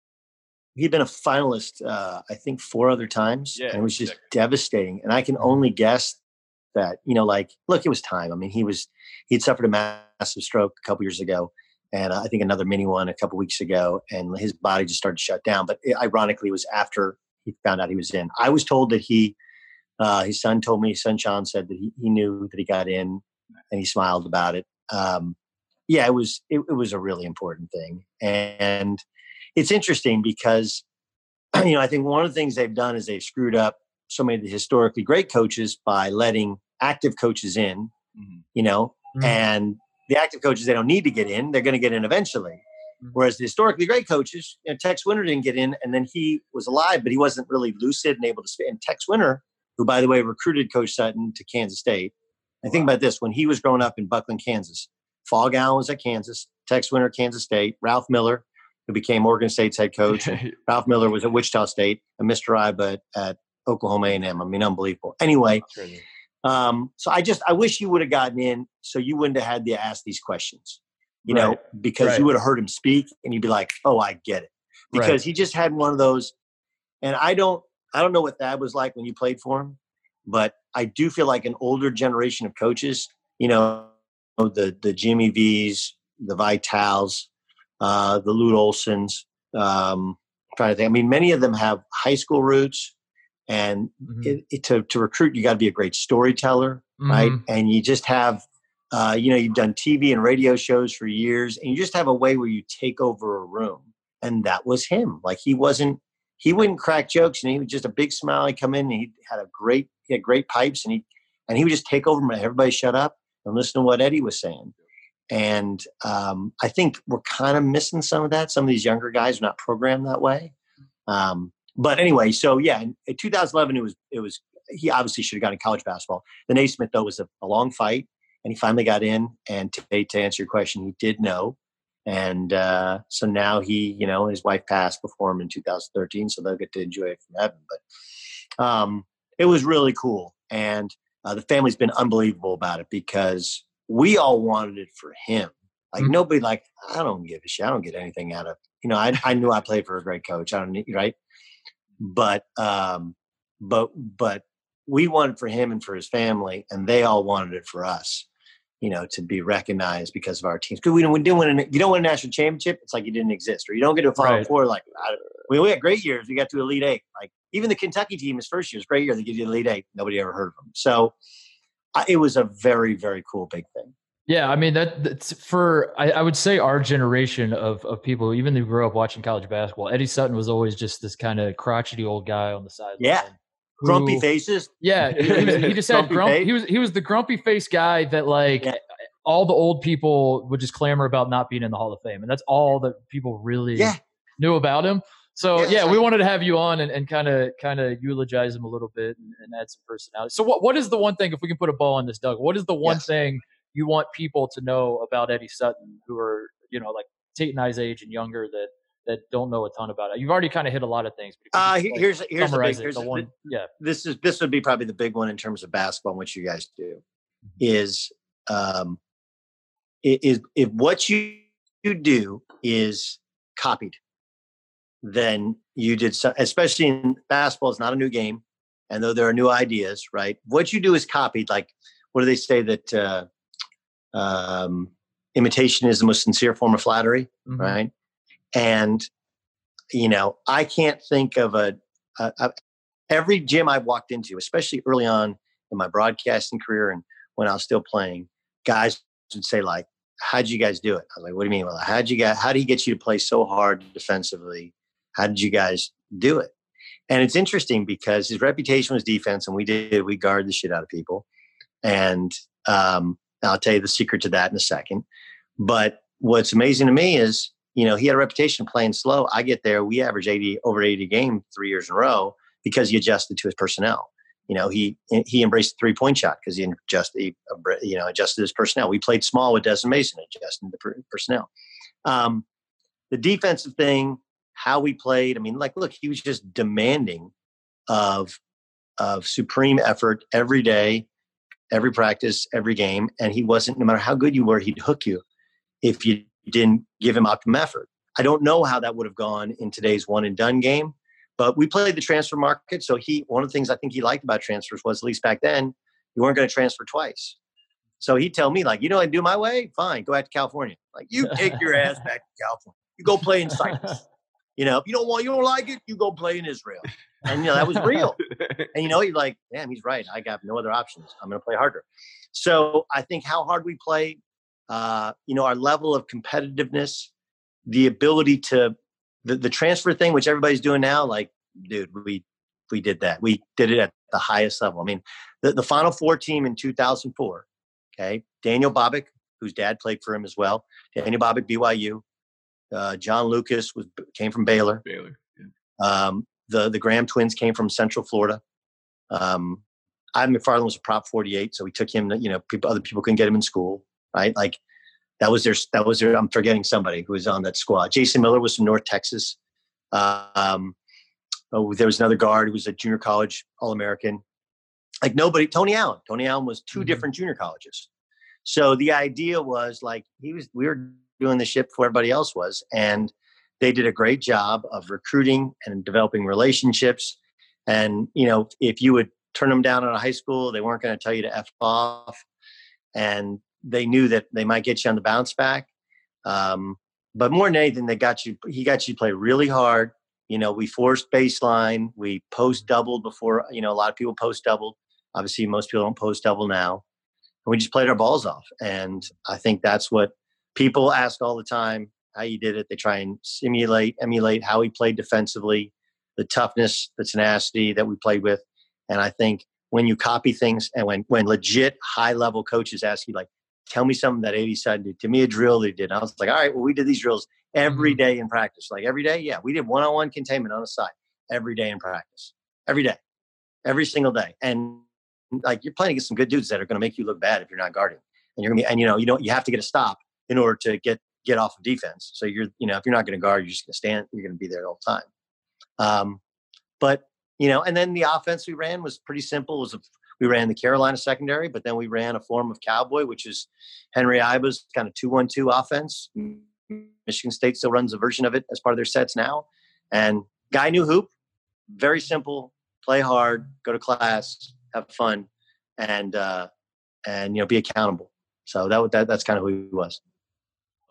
He'd been a finalist, uh, I think, four other times, yeah, and it was just exactly. devastating. And I can mm-hmm. only guess that you know, like, look, it was time. I mean, he was he'd suffered a massive stroke a couple years ago, and I think another mini one a couple weeks ago, and his body just started to shut down. But it, ironically, it was after he found out he was in. I was told that he, uh, his son told me, his son Sean said that he, he knew that he got in, and he smiled about it. Um, yeah, it was it, it was a really important thing, and it's interesting because you know I think one of the things they've done is they've screwed up so many of the historically great coaches by letting active coaches in, mm-hmm. you know, mm-hmm. and the active coaches they don't need to get in, they're going to get in eventually. Mm-hmm. Whereas the historically great coaches, you know, Tex Winter didn't get in, and then he was alive, but he wasn't really lucid and able to. Speak. And Tex Winter, who by the way recruited Coach Sutton to Kansas State, and think about this: when he was growing up in Bucklin, Kansas, Phog Allen was at Kansas, Tex Winter, Kansas State, Ralph Miller, who became Oregon State's head coach. Ralph Miller was at Wichita State, and Mr. Iba at Oklahoma A&M. I mean, unbelievable. Anyway, um, so I just I wish you would have gotten in, so you wouldn't have had to ask these questions. You right. know, because right. you would have heard him speak, and you'd be like, "Oh, I get it," because right. he just had one of those. And I don't I don't know what that was like when you played for him, but I do feel like an older generation of coaches, you know, the the Jimmy V's, the Vitals, uh, the Lute Olsons. Um, trying to think. I mean, many of them have high school roots, and mm-hmm. it, it, to to recruit, you got to be a great storyteller, mm-hmm. right? And you just have, uh, you know, you've done TV and radio shows for years, and you just have a way where you take over a room, and that was him. Like he wasn't, he wouldn't crack jokes, and he was just a big smile. He'd come in, and he had a great, he had great pipes, and he and he would just take over, and everybody shut up and listen to what Eddie was saying. And um, I think we're kind of missing some of that. Some of these younger guys are not programmed that way. Um, but anyway, so yeah, in, in 2011, it was it was he obviously should have gotten college basketball. The Naismith though was a, a, long fight, and he finally got in. And to, to answer your question, he did know, and uh, so now he, you know, his wife passed before him in 2013, so they'll get to enjoy it from heaven. But um, it was really cool, and uh, the family's been unbelievable about it because we all wanted it for him. Like mm-hmm. nobody, like I don't give a shit. I don't get anything out of you know. I I knew I played for a great coach. I don't need right, but um, but but we wanted for him and for his family, and they all wanted it for us. You know, to be recognized because of our teams. Because we, we didn't win. A, you don't win a national championship, it's like you didn't exist, or you don't get to a Final right. Four. Like I, we, we had great years. We got to Elite Eight. Like even the Kentucky team, his first year was great year. They get you Elite Eight. Nobody ever heard of them. So it was a very very cool big thing. Yeah, I mean that that's for I, I, would say our generation of of people, even who grew up watching college basketball. Eddie Sutton was always just this kind of crotchety old guy on the side. Yeah, who, grumpy faces. Yeah, he, he just had grump, he was he was the grumpy face guy that like yeah. all the old people would just clamor about not being in the Hall of Fame, and that's all that people really yeah. knew about him. So yeah, yeah we wanted to have you on and kind of kind of eulogize him a little bit and, and, add some personality. So what what is the one thing if we can put a ball on this, Doug? What is the one yes. thing you want people to know about Eddie Sutton who are you know like Tate and I's age and younger that that don't know a ton about it? You've already kind of hit a lot of things. Uh, here's here's the big, here's the one. yeah, this is this would be probably the big one in terms of basketball, which you guys do. is um, is if what you, you do is copied, then you did so, especially in basketball it's not a new game and though there are new ideas right what you do is copied like what do they say that uh, um, imitation is the most sincere form of flattery mm-hmm. right and you know i can't think of a, a, a every gym i've walked into especially early on in my broadcasting career and when i was still playing guys would say like how'd you guys do it i was like what do you mean well how'd you get? how do you get you to play so hard defensively how did you guys do it? And it's interesting because his reputation was defense, and we did we guard the shit out of people. And um, I'll tell you the secret to that in a second. But what's amazing to me is, you know, he had a reputation playing slow. I get there, we average 80 over 80 game three years in a row because he adjusted to his personnel. You know, he he embraced the three point shot because he adjusted, he, you know, adjusted his personnel. We played small with Desmond Mason, adjusting the personnel. Um, the defensive thing, how we played. I mean, like, look, he was just demanding of of supreme effort every day, every practice, every game, and he wasn't. No matter how good you were, he'd hook you if you didn't give him optimum effort. I don't know how that would have gone in today's one and done game, but we played the transfer market. So he, one of the things I think he liked about transfers was, at least back then, you weren't going to transfer twice. So he'd tell me, like, you know, I do my way, fine, go back to California. Like, you take your ass back to California. You go play in Cyprus. You know, if you don't want, you don't like it, you go play in Israel. And you know that was real. and you know, you're like, damn, he's right. I got no other options. I'm going to play harder. So I think how hard we play, uh, you know, our level of competitiveness, the ability to the, the transfer thing, which everybody's doing now. Like, dude, we we did that. We did it at the highest level. I mean, the, the Final Four team in 2004. Okay, Daniel Bobik, whose dad played for him as well. Daniel Bobik, BYU. Uh, John Lucas was came from Baylor. Baylor. Yeah. Um, the the Graham twins came from Central Florida. Um, Ivan McFarlin was a prop 48, so we took him. You know, people, other people couldn't get him in school, right? Like that was their that was their. I'm forgetting somebody who was on that squad. Jason Miller was from North Texas. Um, oh, there was another guard who was a junior college All American. Like nobody, Tony Allen. Tony Allen was 2 mm-hmm. different junior colleges. So the idea was like he was. We were doing the ship before everybody else was. And they did a great job of recruiting and developing relationships. And, you know, if you would turn them down in a high school, they weren't going to tell you to F off. And they knew that they might get you on the bounce back. Um, but more than anything, they got you, he got you to play really hard. You know, we forced baseline, we post doubled before, you know, a lot of people post doubled. Obviously, most people don't post double now. And we just played our balls off. And I think that's what people ask all the time how you did it. They try and simulate, emulate how he played defensively, the toughness, the tenacity that we played with. And I think when you copy things and when when legit high level coaches ask you like, tell me something that 80 side did, give me a drill they did. And I was like, all right, well, we did these drills every mm-hmm. day in practice. Like every day, yeah, we did one on one containment on the side every day in practice, every day, every single day. And like you're playing against some good dudes that are going to make you look bad if you're not guarding. And you're gonna be, and you know, you don't, you have to get a stop in order to get get off of defense. So you're, you know, if you're not going to guard, you're just going to stand. You're going to be there all the time. Um, but you know, and then the offense we ran was pretty simple. It was a, we ran the Carolina secondary, but then we ran a form of cowboy, which is Henry Iba's kind of two-one-two offense. Michigan State still runs a version of it as part of their sets now. And guy knew hoop, very simple. Play hard, go to class, have fun, and uh, and you know be accountable. So that, that that's kind of who he was.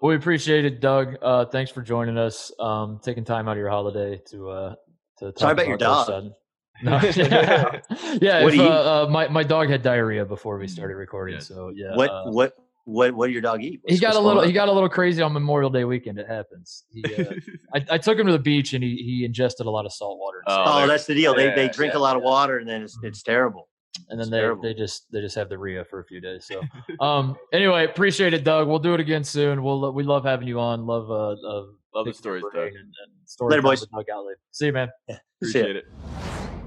Well, we appreciate it, Doug. Uh, thanks for joining us. Um, taking time out of your holiday to uh, to talk Sorry about, about your dog. No, yeah, yeah if, you, uh, uh, my my dog had diarrhea before we started recording. Yeah. So yeah. What uh, what what what did your dog eat? What's, he got a little he got a little crazy on Memorial Day weekend. It happens. He, uh, I, I, took him to the beach and he he ingested a lot of salt water. Oh, oh that's the deal. They they drink a lot of water and then it's it's terrible and then they, they just they just have the RIA for a few days. So, um, anyway, appreciate it, Doug. We'll do it again soon. We'll we love having you on. Love uh, uh love the stories, Doug. And, and stories Later, boys. Doug Gottlieb. See you, man. Yeah, appreciate it.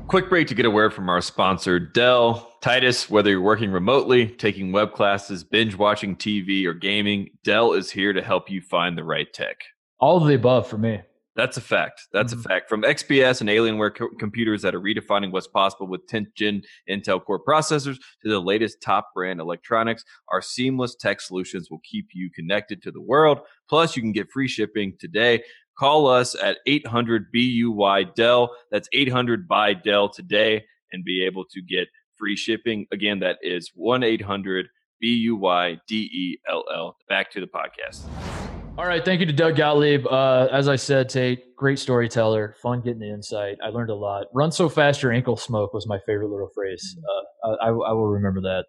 Quick break to get a word from our sponsor, Dell. Titus, whether you're working remotely, taking web classes, binge watching TV, or gaming, Dell is here to help you find the right tech. All of the above for me. That's a fact. That's mm-hmm. a fact. From XPS and Alienware co- computers that are redefining what's possible with 10th gen Intel Core processors to the latest top brand electronics, our seamless tech solutions will keep you connected to the world. Plus, you can get free shipping today. Call us at 800 BUY Dell. That's 800 by Dell today and be able to get free shipping. Again, that is 1 800 B U Y D E L L. Back to the podcast. All right, thank you to Doug Gottlieb. Uh, as I said, Tate, great storyteller, fun getting the insight. I learned a lot. Run so fast your ankle smoke was my favorite little phrase. Mm-hmm. Uh, I, I, will remember that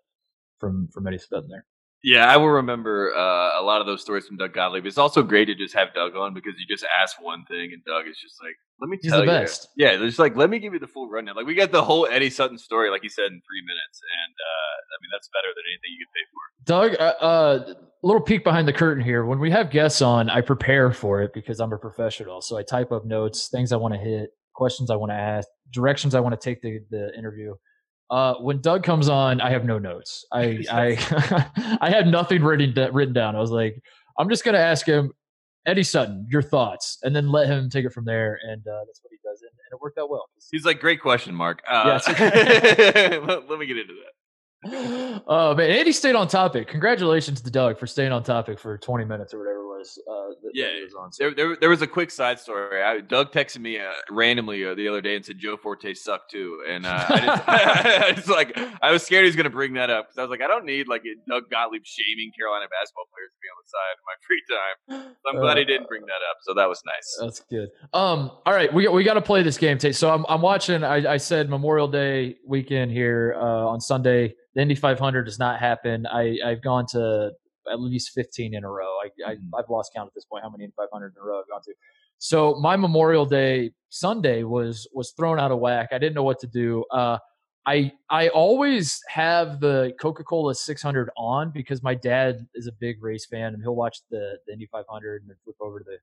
from from Eddie there. Yeah, I will remember uh, a lot of those stories from Doug Gottlieb. It's also great to just have Doug on because you just ask one thing and Doug is just like, "Let me tell He's the you." Best. Yeah, just like let me give you the full rundown. Like we got the whole Eddie Sutton story, like he said, in three minutes, and uh, I mean that's better than anything you could pay for. Doug, uh, uh, a little peek behind the curtain here. When we have guests on, I prepare for it because I'm a professional. So I type up notes, things I want to hit, questions I want to ask, directions I want to take the, the interview. Uh, when Doug comes on, I have no notes. I I I had nothing written written down. I was like, I'm just gonna ask him, Eddie Sutton, your thoughts, and then let him take it from there. And uh, that's what he does, and, and, it worked out well. He's like, great question, Mark. Uh, yes. let, let me get into that. Oh man, Andy stayed on topic. Congratulations to Doug for staying on topic for 20 minutes or whatever was. Uh, that, yeah, that was on, there, there, there, was a quick side story. I, Doug texted me uh, randomly uh, the other day and said Joe Forte sucked too, and uh, I, just, I, just, like I was scared he was going to bring that up because I was like, I don't need like Doug Gottlieb shaming Carolina basketball players to be on the side in my free time. So I'm glad he didn't bring that up. So that was nice. That's good. Um, all right, we we got to play this game, Tate. So I'm I'm watching. I, I said Memorial Day weekend here uh, on Sunday the Indy 500 does not happen. I, I've gone to at least 15 in a row. I, I, have mm. lost count at this point how many Indy 500 in a row I've gone to. So my Memorial Day Sunday was was thrown out of whack. I didn't know what to do. Uh, I I always have the Coca Cola 600 on because my dad is a big race fan and he'll watch the the Indy 500 and then flip over to the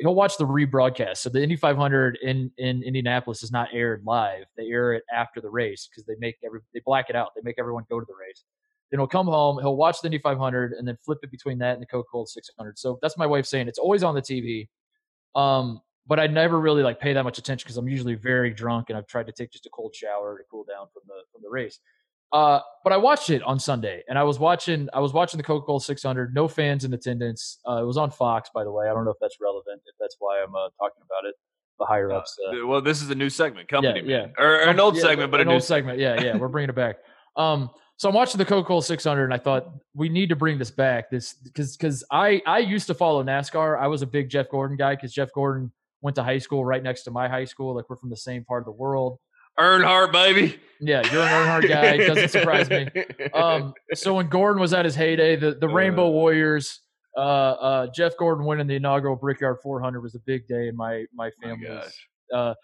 he'll watch the rebroadcast. So the Indy 500 in in Indianapolis is not aired live. They air it after the race because they make every they black it out. They make everyone go to the race. Then he'll come home. He'll watch the Indy 500 and then flip it between that and the Coca-Cola 600. So that's my way of saying it's always on the TV. Um, but I never really like pay that much attention because I'm usually very drunk and I've tried to take just a cold shower to cool down from the from the race. Uh, but I watched it on Sunday, and I was watching. I was watching the Coca Cola 600. No fans in attendance. Uh, it was on Fox, by the way. I don't know if that's relevant. If that's why I'm uh, talking about it. The higher uh, ups. Uh, well, this is a new segment, company, yeah, yeah. Or, or, an old yeah, segment, but an old segment. Yeah, yeah, we're bringing it back. Um, so I'm watching the Coca Cola 600, and I thought we need to bring this back. This because because I I used to follow NASCAR. I was a big Jeff Gordon guy because Jeff Gordon went to high school right next to my high school. Like we're from the same part of the world. Earnhardt, baby. Yeah, you're an Earnhardt guy. It doesn't surprise me. Um, so when Gordon was at his heyday, the, the Rainbow uh. Warriors, uh, uh, Jeff Gordon winning the inaugural Brickyard 400 was a big day in my my family. Uh,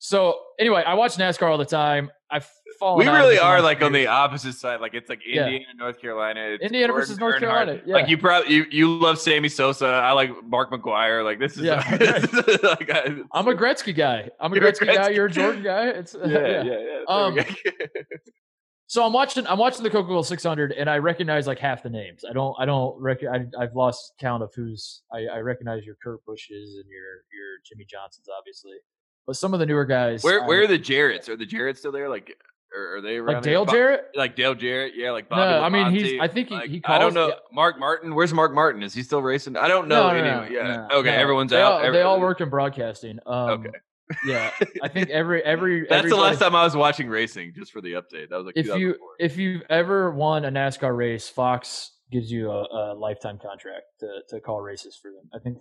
so anyway, I watch NASCAR all the time. I've fallen. We really are like on the opposite side. Like it's like Indiana, yeah. North Carolina. It's Indiana versus North Carolina. Yeah. Like you probably you, you love Sammy Sosa. I like Mark McGwire. Like this is. Yeah, like, I'm a Gretzky guy. I'm a Gretzky, Gretzky, guy. You're a Jordan guy. It's yeah, yeah, yeah. yeah. Um, so I'm watching. I'm watching the Coca-Cola 600, and I recognize like half the names. I don't. I don't. Rec- I, have lost count of who's. I, I recognize your Kurt Busches and your your Jimmie Johnsons, obviously. But some of the newer guys. Where where are the Jarretts? Are the Jarretts still there? Like or are they like Dale Jarrett? Like Dale Jarrett, yeah. Like Bobby no, I mean he's. I think he. Like, he calls, I don't know. Yeah. Mark Martin. Where's Mark Martin? Is he still racing? I don't know. No, no, anyway, yeah. okay, everyone's they out. All, they all work in broadcasting. Um, okay. yeah, I think every every. That's the last time I was watching racing, just for the update. That was like if you if you've ever won a NASCAR race, Fox gives you a, a lifetime contract to to call races for them. I think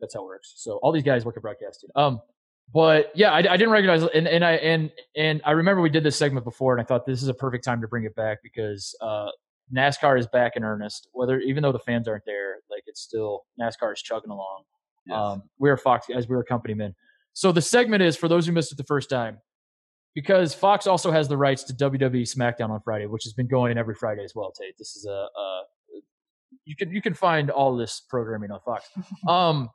that's how it works. So all these guys work in broadcasting. Um, but yeah, I, I, didn't recognize and, and I and and I remember we did this segment before, and I thought this is a perfect time to bring it back because uh, NASCAR is back in earnest. Whether even though the fans aren't there, like it's still NASCAR is chugging along. Yes. Um, we're Fox as we're company men. So the segment is for those who missed it the first time, because Fox also has the rights to WWE SmackDown on Friday, which has been going every Friday as well. Tate, this is a, a you can you can find all this programming on Fox. Um,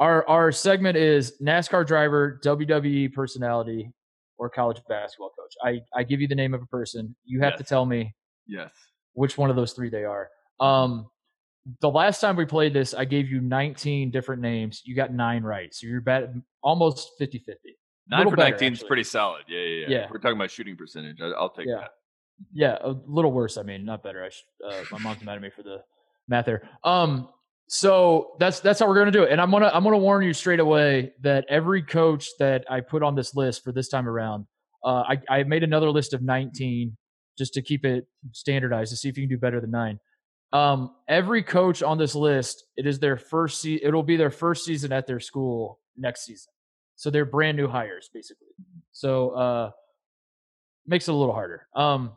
our our segment is NASCAR driver, WWE personality, or college basketball coach. I, I give you the name of a person. You have yes. to tell me yes which one of those three they are. Um, the last time we played this, I gave you 19 different names. You got nine right. So you're bet almost 50 50. Nine for 19 is pretty solid. Yeah, yeah, yeah, yeah. We're talking about shooting percentage. I, will take yeah. that. Yeah, a little worse. I mean, not better. I should, uh, my mom's mad at me for the math there. Um, so that's that's how we're gonna do it. And I'm gonna I'm gonna warn you straight away that every coach that I put on this list for this time around, uh, I I made another list of 19 just to keep it standardized to see if you can do better than nine. Um, every coach on this list, it is their first se- it'll be their first season at their school next season. So they're brand new hires, basically. So uh makes it a little harder. Um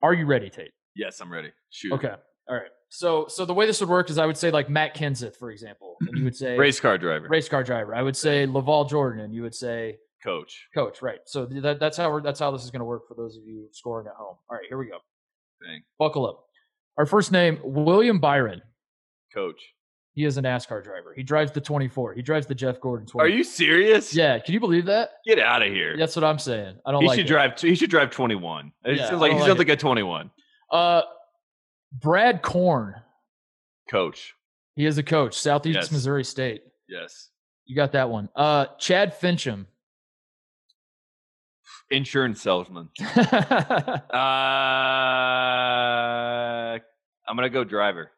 are you ready, Tate? Yes, I'm ready. Shoot. Okay. All right. So so the way this would work is I would say like Matt Kenseth, for example. And you would say race car driver. Race car driver. I would say LaVall Jordan, and you would say coach. Coach, right. So that, that's how we're that's how this is gonna work for those of you scoring at home. All right, here we go. Dang. Buckle up. Our first name, William Byron. Coach. He is a NASCAR driver. He drives the 24. He drives the Jeff Gordon 24. Are you serious? Yeah. Can you believe that? Get out of here. That's what I'm saying. I don't he like should it. drive. He should drive 21. It Yeah, sounds like he sounds like like a 21. Uh, Brad Korn. Coach. He is a coach, Southeast Yes. Missouri State. Yes. You got that one. Uh, Chad Finchum. Insurance salesman. Uh, I'm gonna go driver.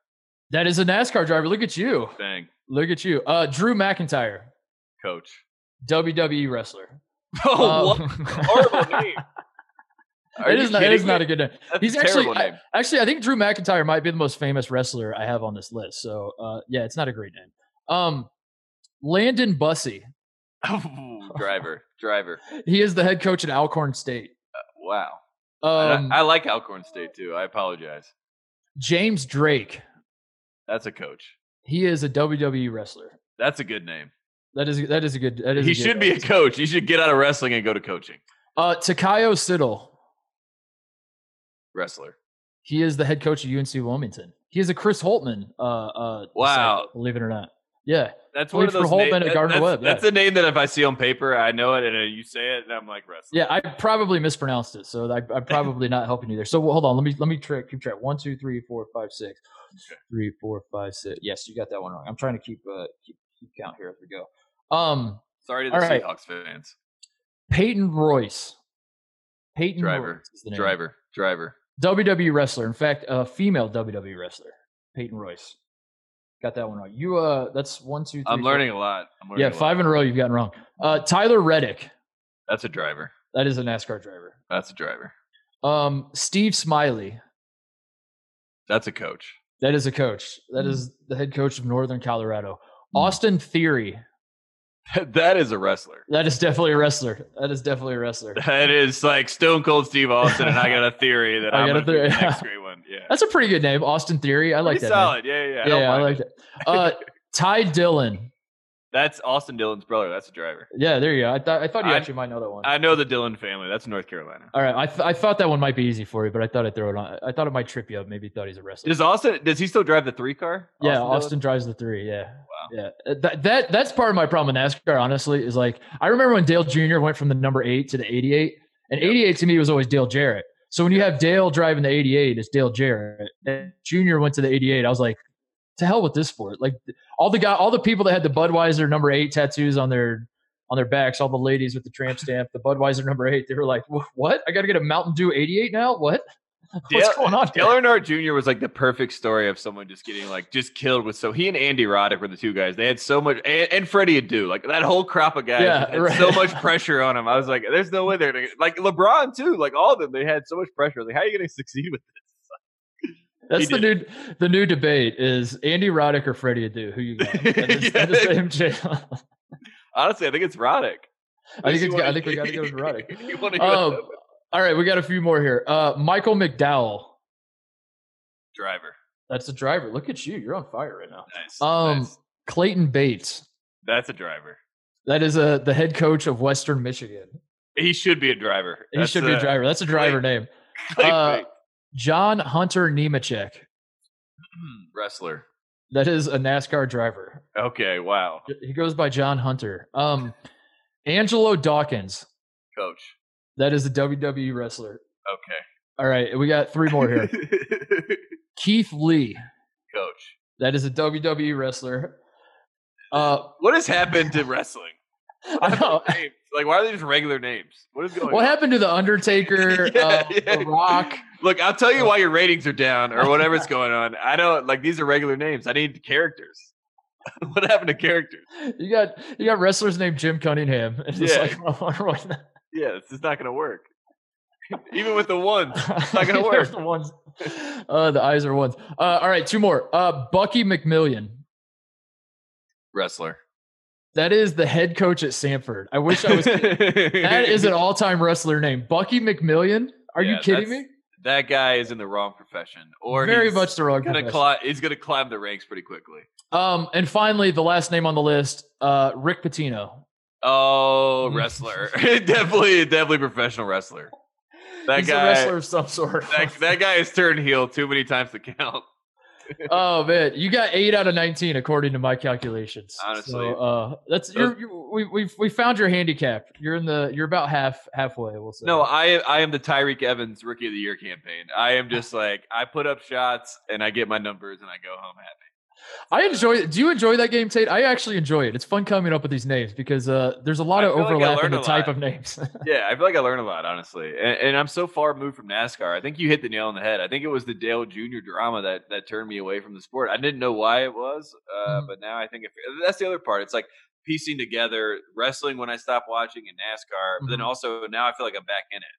that is a NASCAR driver. Look at you. Bang. Look at you. Uh, Drew McIntyre, Coach. WWE wrestler. Oh, Um, what horrible name. Are It not. It is not a good name. That's He's actually terrible I- actually. I think Drew McIntyre might be the most famous wrestler I have on this list. So uh, yeah, it's not a great name. Um, Landon Bussie. Driver. Driver. He is the head coach at Alcorn State. Wow. I- Um, I, like Alcorn State too. I apologize. James Drake. That's a coach. He is a WWE wrestler. That's a good name. That is that is a good. That is He should be a name. coach. He should get out of wrestling and go to coaching. Uh, Takayo Siddle. Wrestler. He is the head coach of UNC Wilmington. He is a Chris Holtmann. Uh, uh, Wow. disciple, believe it or not. Yeah. That's one of those Holtmann na- at that- Gardner that's, Webb, yeah. A name that if I see on paper, I know it, and uh, you say it, and I'm like wrestler. Yeah, I probably mispronounced it, so I, I'm probably not helping you there. So well, hold on, let me let me track, keep track. One, two, three, four, five, six. Three, four, five, six. Yes, you got that one wrong. I'm trying to keep uh keep, keep count here as we go. Um, Sorry to the right. Seahawks fans. Peyton Royce. Peyton Driver. Royce name. Driver. Driver. WWE wrestler. In fact, a female WWE wrestler. Peyton Royce. Got that one wrong. You uh, that's one, two, three. I'm four- learning a lot. I'm learning Yeah, a lot. five in a row you've gotten wrong. Uh, Tyler Reddick. That's a driver. That is a NASCAR driver. That's a driver. Um, Steve Smiley. That's a coach. That is a coach. That is the head coach of Northern Colorado. Austin Theory. that is a wrestler. That is definitely a wrestler. That is definitely a wrestler. That is like Stone Cold Steve Austin, and I got a theory that I I'm got a be the next great one. Yeah, That's a pretty good name, Austin Theory. I like Pretty that. name. solid. Yeah, yeah, yeah. I, Yeah, I like it. that. Uh, Ty Dillon. That's Austin Dillon's brother. That's a driver. Yeah, there you go. I thought I thought you I- actually might know that one. I know the Dillon family. That's North Carolina. All right, I, th- I thought that one might be easy for you, but I thought I'd throw it on. I thought it might trip you up. Maybe you thought he's a wrestler. Does Austin? Does he still drive the three car? yeah, Dillon? Austin drives the three. Yeah, Wow. yeah. Uh, That, that that's part of my problem with NASCAR. Honestly, is like I remember when Dale Jr. went from the number eight to the eighty-eight, and Yep. eighty-eight to me was always Dale Jarrett. So when you have Dale driving the eighty-eight, it's Dale Jarrett. And Jr. went to the eighty-eight. I was like, to hell with this sport. Like all the guy, all the people that had the Budweiser number eight tattoos on their on their backs, all the ladies with the tramp stamp, the Budweiser number eight, they were like, "What? I got to get a Mountain Dew eighty-eight now? What? What's going on?" here?" Dale Earnhardt Jr. was like the perfect story of someone just getting like just killed with. So he and Andy Roddick were the two guys. They had so much, and, and Freddie Adu, like that whole crop of guys, Yeah, had right. so much pressure on him. I was like, there's no way they're gonna like LeBron too. Like all of them, they had so much pressure. Like, how are you gonna succeed with this? That's He the new the new debate is Andy Roddick or Freddie Adu. Who you got? That is- that is the. Honestly, I think it's Roddick. I think it's wanna- I think we got to go with Roddick. You wanna go Um, all right, we got a few more here. Uh, Michael McDowell. driver. That's the driver. Look at you. You're on fire right now. Nice. Um, nice. Clayton Bates. That's a driver. That is a the head coach of Western Michigan. He should be a driver. He should be a driver. That's a driver name. Uh, John Hunter Nemechek. wrestler. That is a NASCAR driver. Okay. Wow. He goes by John Hunter. Um, Angelo Dawkins. Coach. That is a WWE wrestler. Okay. All right, we got three more here. Keith Lee. coach. That is a WWE wrestler. Uh, what has happened to wrestling? I don't know. Like, why are they just regular names? What is going What on? happened to the Undertaker, Yeah, uh, yeah. The Rock? Look, I'll tell you why your ratings are down or whatever's going on. I don't like these are regular names. I need characters. what happened to characters? You got you got wrestlers named Jim Cunningham. It's Yeah. like, I wonder what- Yeah, it's just not going to work. Even with the ones, it's not going to work. the ones. Uh, the eyes are ones. Uh, all right, two more. Uh, Bucky McMillan. Wrestler. That is the head coach at Samford. I wish I was. that is an all-time wrestler name, Bucky McMillan. Are you kidding me? That guy is in the wrong profession, or Very much the wrong. gonna profession. climb. He's gonna climb the ranks pretty quickly. Um, and finally, the last name on the list, uh, Rick Pitino. Oh, wrestler, definitely, definitely professional wrestler. That He's guy, a wrestler of some sort. that, that guy has turned heel too many times to count. Oh man, you got eight out of nineteen according to my calculations. Honestly. so, uh, that's you're, you we we we found your handicap. You're in the you're about half halfway. We'll say. No, I I am the Tyreke Evans Rookie of the Year campaign. I am just like I put up shots and I get my numbers and I go home happy. I enjoy. It. Do you enjoy that game, Tate? I actually enjoy it. It's fun coming up with these names because uh, there's a lot of feel like overlap in the type of names. Yeah, I feel like I learn a lot, honestly, and, and I'm so far removed from NASCAR. I think you hit the nail on the head. I think it was the Dale Jr. drama that that turned me away from the sport. I didn't know why it was, uh, Mhm. but now I think if, that's the other part. It's like piecing together wrestling when I stopped watching and NASCAR, but then Mhm. also now I feel like I'm back in it.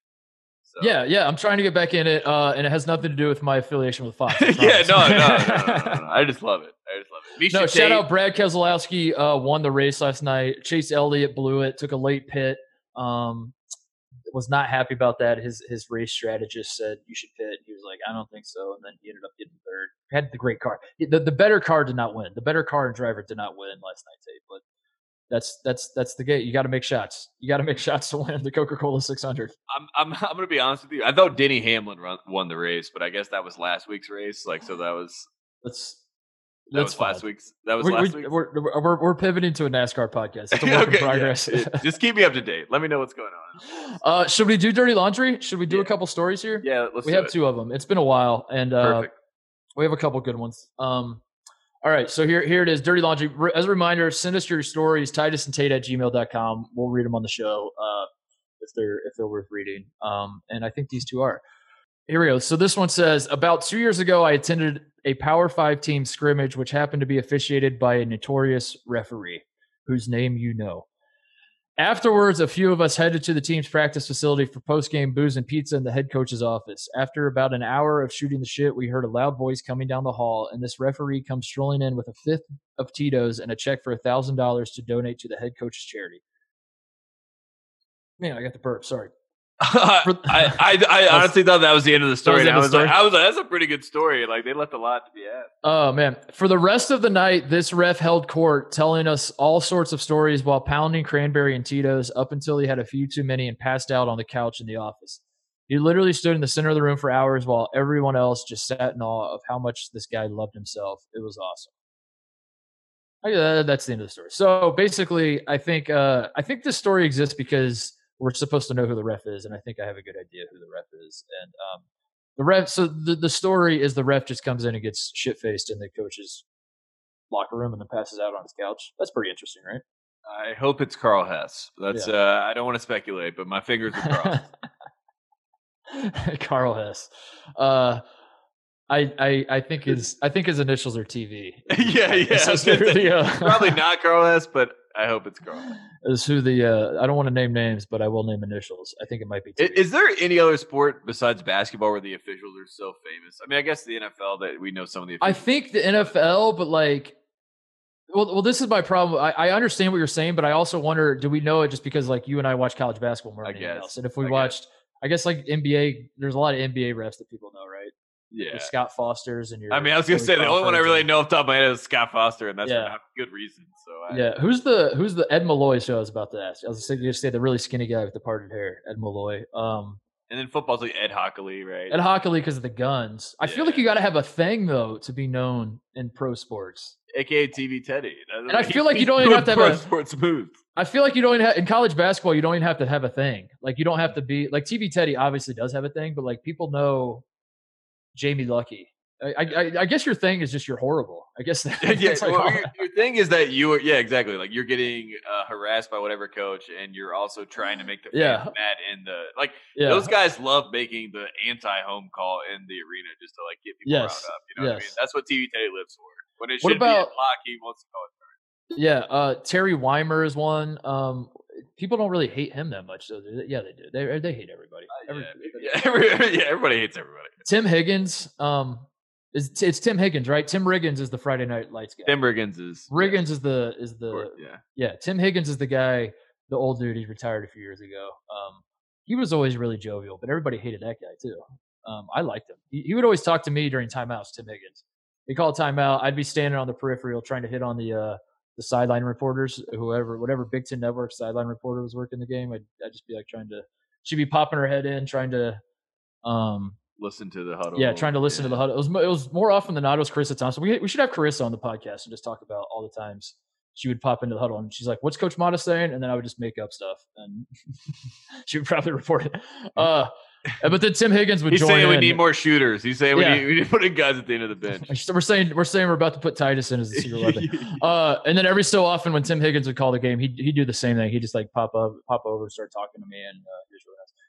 So. yeah, yeah. I'm trying to get back in it, uh, and it has nothing to do with my affiliation with Fox. Yeah, no, no, no, no, no. I just love it. I just love it. Misha No, shout out Brad Keselowski. Uh, won the race last night. Chase Elliott blew it. Took a late pit. Um, was not happy about that. His his race strategist said you should pit. He was like, I don't think so, and then he ended up getting third. Had the great car. The the better car did not win. The better car and driver did not win last night, Tate. But that's that's that's the gate. You got to make shots. You got to make shots to win the Coca Cola 600. I'm I'm I'm gonna be honest with you. I thought Denny Hamlin run, won the race, but I guess that was last week's race. Like, so that was That's that that's was last week's. That was We, last we, week's. we're, we're, we're pivoting to a NASCAR podcast. It's a work Okay, in yeah, progress. it- just keep me up to date. Let me know what's going on. Uh, should we do dirty laundry? Should we do a couple stories here? Yeah, let's we have it. two of them. It's been a while, and uh, Perfect. we have a couple good ones. Um, all right, so here here it is. Dirty laundry. As a reminder, send us your stories. Titus and Tate at gmail.com. We'll read them on the show uh, if they're if they're worth reading. Um, and I think these two are. Here we go. So this one says about two years ago, I attended a Power Five team scrimmage, which happened to be officiated by a notorious referee, whose name you know. Afterwards, a few of us headed to the team's practice facility for post-game booze and pizza in the head coach's office. After about an hour of shooting the shit, we heard a loud voice coming down the hall, and this referee comes strolling in with a fifth of Tito's and a check for thousand dollars to donate to the head coach's charity. Man, I got the burp. Sorry. I, I, I, honestly thought that was the end of the story. and end I was like. I was like, that's a pretty good story. Like they left a lot to be asked. Oh man! For the rest of the night, this ref held court, telling us all sorts of stories while pounding cranberry and Tito's up until he had a few too many and passed out on the couch in the office. He literally stood in the center of the room for hours while everyone else just sat in awe of how much this guy loved himself. It was awesome. I- uh, that's the end of the story. So basically, I think uh, I think this story exists because we're supposed to know who the ref is, and I think I have a good idea who the ref is. And um, the ref. So the the story is the ref just comes in and gets shit faced in the coach's locker room and then passes out on his couch. That's pretty interesting, right? I hope it's Carl Hess. That's uh, I don't want to speculate, but my fingers are crossed. Carl Hess. Uh, I, I I think his I think his initials are TV. yeah, yeah. This I is was gonna who say, the, uh, Probably not Carl Hess, but I hope it's Carl. Is who the uh, I don't want to name names, but I will name initials. I think it might be. I- TV. Is there any other sport besides basketball where the officials are so famous? I mean, I guess the NFL that we know some of the. I think the NFL, but like, well, well, this is my problem. I, I understand what you're saying, but I also wonder, do we know it just because like you and I watch college basketball more than anything else? And if we I guess. watched, I guess like NBA, there's a lot of NBA refs that people know, right? Yeah. Scott Foster's and your. I mean, I was gonna say the only one I really know off the top of my head is Scott Foster, and that's Yeah. for not good reason. So I, Yeah, who's the who's the Ed Malloy show I was about to ask? I was going to say the really skinny guy with the parted hair, Ed Malloy. Um, and then football's like Ed Hochuli, right? Ed Hochuli because of the guns. I feel like you got to have a thing though to be known in pro sports. AKA TV Teddy. And I feel like you don't even have to have pro a- sports moves. I feel like you don't even have, in college basketball. You don't even have to have a thing. Like you don't have to be like TV Teddy. Obviously does have a thing, but like people know Jamie Luckie I, I, I, guess your thing is just you're horrible. I guess that, yeah. Like well, your, your, thing is that you are yeah exactly like you're getting uh, harassed by whatever coach, and you're also trying to make the yeah. mad in the like yeah. those guys love making the anti-home call in the arena just to like get people yes. riled up. You know yes. what I mean? That's what TV Teddy lives for. When it should what about, be a block, he wants to call it. Yeah, uh, Terry Wymer is one. Um, people don't really hate him that much. So yeah, they do. They they hate everybody. Uh, Every, yeah, everybody, yeah, everybody hates everybody. Tim Higgins, um, is it's Tim Higgins, right? Tim Riggins is the Friday Night Lights guy. Tim Riggins is Riggins is the is the course, yeah yeah. Tim Higgins is the guy, the old dude. He retired a few years ago. Um, he was always really jovial, but everybody hated that guy too. Um, I liked him. He, he would always talk to me during timeouts. Tim Higgins. He called timeout. I'd be standing on the peripheral trying to hit on the uh, the sideline reporters, whoever, whatever Big Ten Network sideline reporter was working the game, I'd, I'd just be like trying to, she'd be popping her head in, trying to, um, listen to the huddle. Yeah, trying to listen yeah. to the huddle. It was, it was more often than not. It was Charissa Thompson. We we should have Charissa on the podcast and just talk about all the times she would pop into the huddle and she's like, "What's Coach Matta saying?" And then I would just make up stuff and she would probably report it. Uh, but then Tim Higgins would He's join. He's saying in. we need more shooters. He's saying yeah. we, need, we need to put in guys at the end of the bench. We're saying we're saying we're about to put Titus in as the secret weapon. Uh, and then every so often when Tim Higgins would call the game, he'd, he'd do the same thing. He'd just like pop up, pop over, start talking to me. And uh,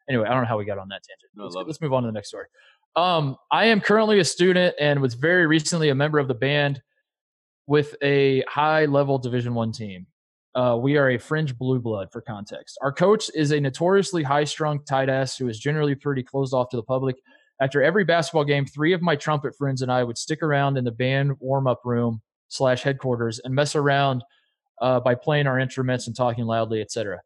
anyway, I don't know how we got on that tangent. No, let's, let's move on to the next story. Um, I am currently a student and was very recently a member of the band with a high level Division One team. Uh, we are a fringe blue blood for context. Our coach is a notoriously high strung tight ass who is generally pretty closed off to the public. After every basketball game, three of my trumpet friends and I would stick around in the band warm up room slash headquarters and mess around uh, by playing our instruments and talking loudly, etc.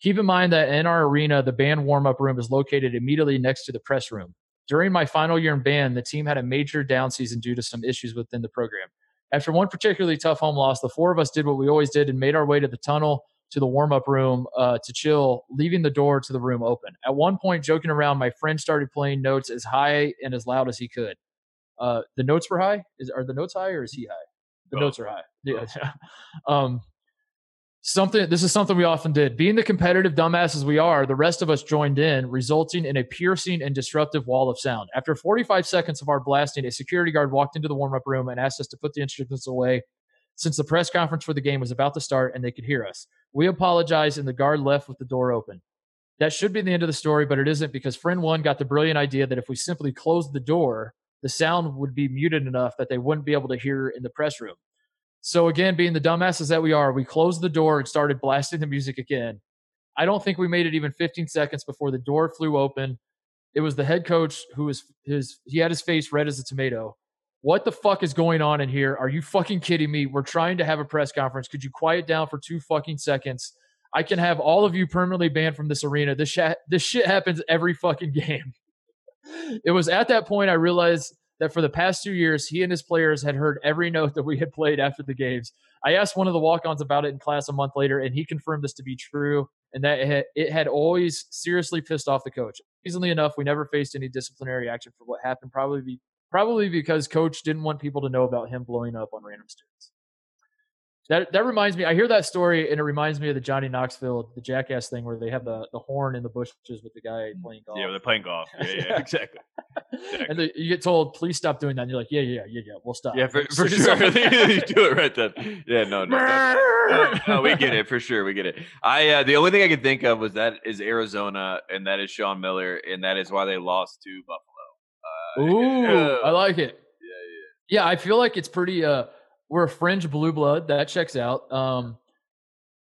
Keep in mind that in our arena, the band warm up room is located immediately next to the press room. During my final year in band, the team had a major down season due to some issues within the program. After one particularly tough home loss, the four of us did what we always did and made our way to the tunnel to the warm up room uh, to chill, leaving the door to the room open. At one point, joking around, my friend started playing notes as high and as loud as he could. Uh, the notes were high. Is are the notes high or is he high? The notes are high. Yeah. um, something this is something we often did. Being the competitive dumbasses we are the rest of us joined in resulting in a piercing and disruptive wall of sound. After 45 seconds of our blasting a security guard walked into the warm-up room and asked us to put the instruments away since the press conference for the game was about to start and they could hear us. We apologized and the guard left with the door open. That should be the end of the story but it isn't because friend one got the brilliant idea that if we simply closed the door the sound would be muted enough that they wouldn't be able to hear in the press room so again, being the dumbasses that we are, we closed the door and started blasting the music again. I don't think we made it even 15 seconds before the door flew open. It was the head coach who was his he had his face red as a tomato. What the fuck is going on in here? Are you fucking kidding me? We're trying to have a press conference. Could you quiet down for two fucking seconds? I can have all of you permanently banned from this arena. This shit, this shit happens every fucking game. it was at that point I realized that for the past two years, he and his players had heard every note that we had played after the games. I asked one of the walk ons about it in class a month later, and he confirmed this to be true and that it had, always seriously pissed off the coach. Easily enough, we never faced any disciplinary action for what happened, probably, be, probably because coach didn't want people to know about him blowing up on random students. That that reminds me. I hear that story, and it reminds me of the Johnny Knoxville, the jackass thing, where they have the, the horn in the bushes with the guy mm. playing golf. Yeah, they're playing golf. Yeah, yeah, exactly. exactly. And the, you get told, "Please stop doing that." And you're like, "Yeah, yeah, yeah, yeah, we'll stop." Yeah, for, for sure. you do it right then. Yeah, no, no, no, no, we get it for sure. We get it. I uh, the only thing I could think of was that is Arizona, and that is Sean Miller, and that is why they lost to Buffalo. Uh, Ooh, I like it. Yeah, yeah. Yeah, I feel like it's pretty. uh we're a fringe blue blood. That checks out. Um,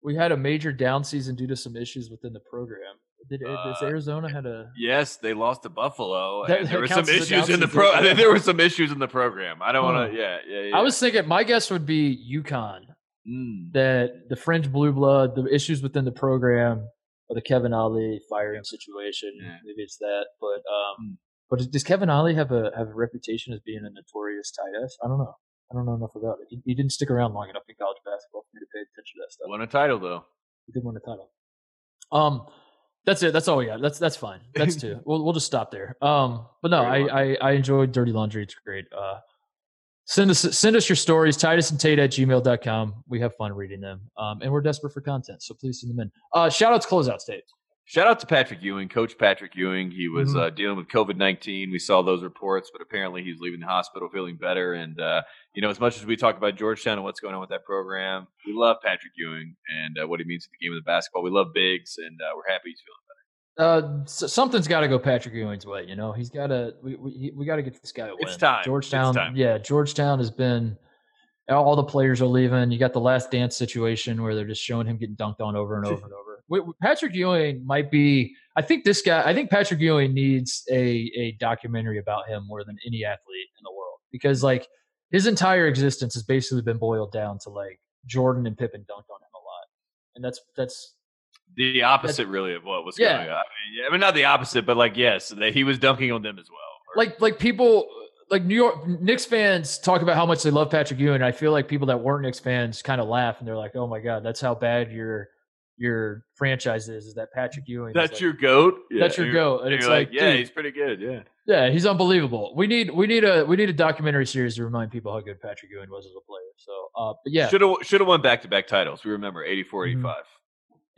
we had a major down season due to some issues within the program. Did, uh, does Arizona had a? Yes, they lost to Buffalo. That, there were some issues in the pro. I think there were some issues in the program. I don't want to. Yeah, yeah, yeah, I was thinking. My guess would be UConn. Mm. That the fringe blue blood, the issues within the program, or the Kevin Ollie firing situation. Yeah. Maybe it's that. But um, mm. but does Kevin Ollie have a have a reputation as being a notorious tight ass? I don't know. I don't know enough about it. He, he didn't stick around long enough in college basketball for me to pay attention to that stuff. Won a title though. He did win a title. Um, that's it. That's all we got. That's that's fine. That's two. we'll we'll just stop there. Um, but no, I, I, I enjoyed Dirty Laundry. It's great. Uh, send us send us your stories. Titus and Tate at gmail.com. We have fun reading them. Um, and we're desperate for content, so please send them in. Uh, shout out to closeouts, Tate. Shout out to Patrick Ewing, Coach Patrick Ewing. He was Mhm. uh, dealing with COVID nineteen. We saw those reports, but apparently he's leaving the hospital feeling better. And uh, you know, as much as we talk about Georgetown and what's going on with that program, we love Patrick Ewing and uh, what he means to the game of the basketball. We love bigs, and uh, we're happy he's feeling better. Uh, s something's got to go Patrick Ewing's way. You know, he's got to. We we, we got to get this guy a win. It's time. It's Georgetown. time. Yeah, Georgetown has been. All the players are leaving. You got the last dance situation where they're just showing him getting dunked on over and over and over. Patrick Ewing might be. I think this guy. I think Patrick Ewing needs a a documentary about him more than any athlete in the world because like his entire existence has basically been boiled down to like Jordan and Pippen dunked on him a lot, and that's that's The opposite, really, of what was Yeah. going on. I mean, yeah, I mean, not the opposite, but like, yes, that he was dunking on them as well. Or- like like people like New York Knicks fans talk about how much they love Patrick Ewing. I feel like people that weren't Knicks fans kind of laugh and they're like, "Oh my god, that's how bad your your franchise is." Is that Patrick Ewing? that's like- your goat. That's your goat, and you're it's like, yeah, dude. he's pretty good. Yeah. yeah, he's unbelievable. We need we need a we need a documentary series to remind people how good Patrick Ewing was as a player. So, uh, but yeah, Should have should have won back to back titles. We remember 84, Mhm. 85.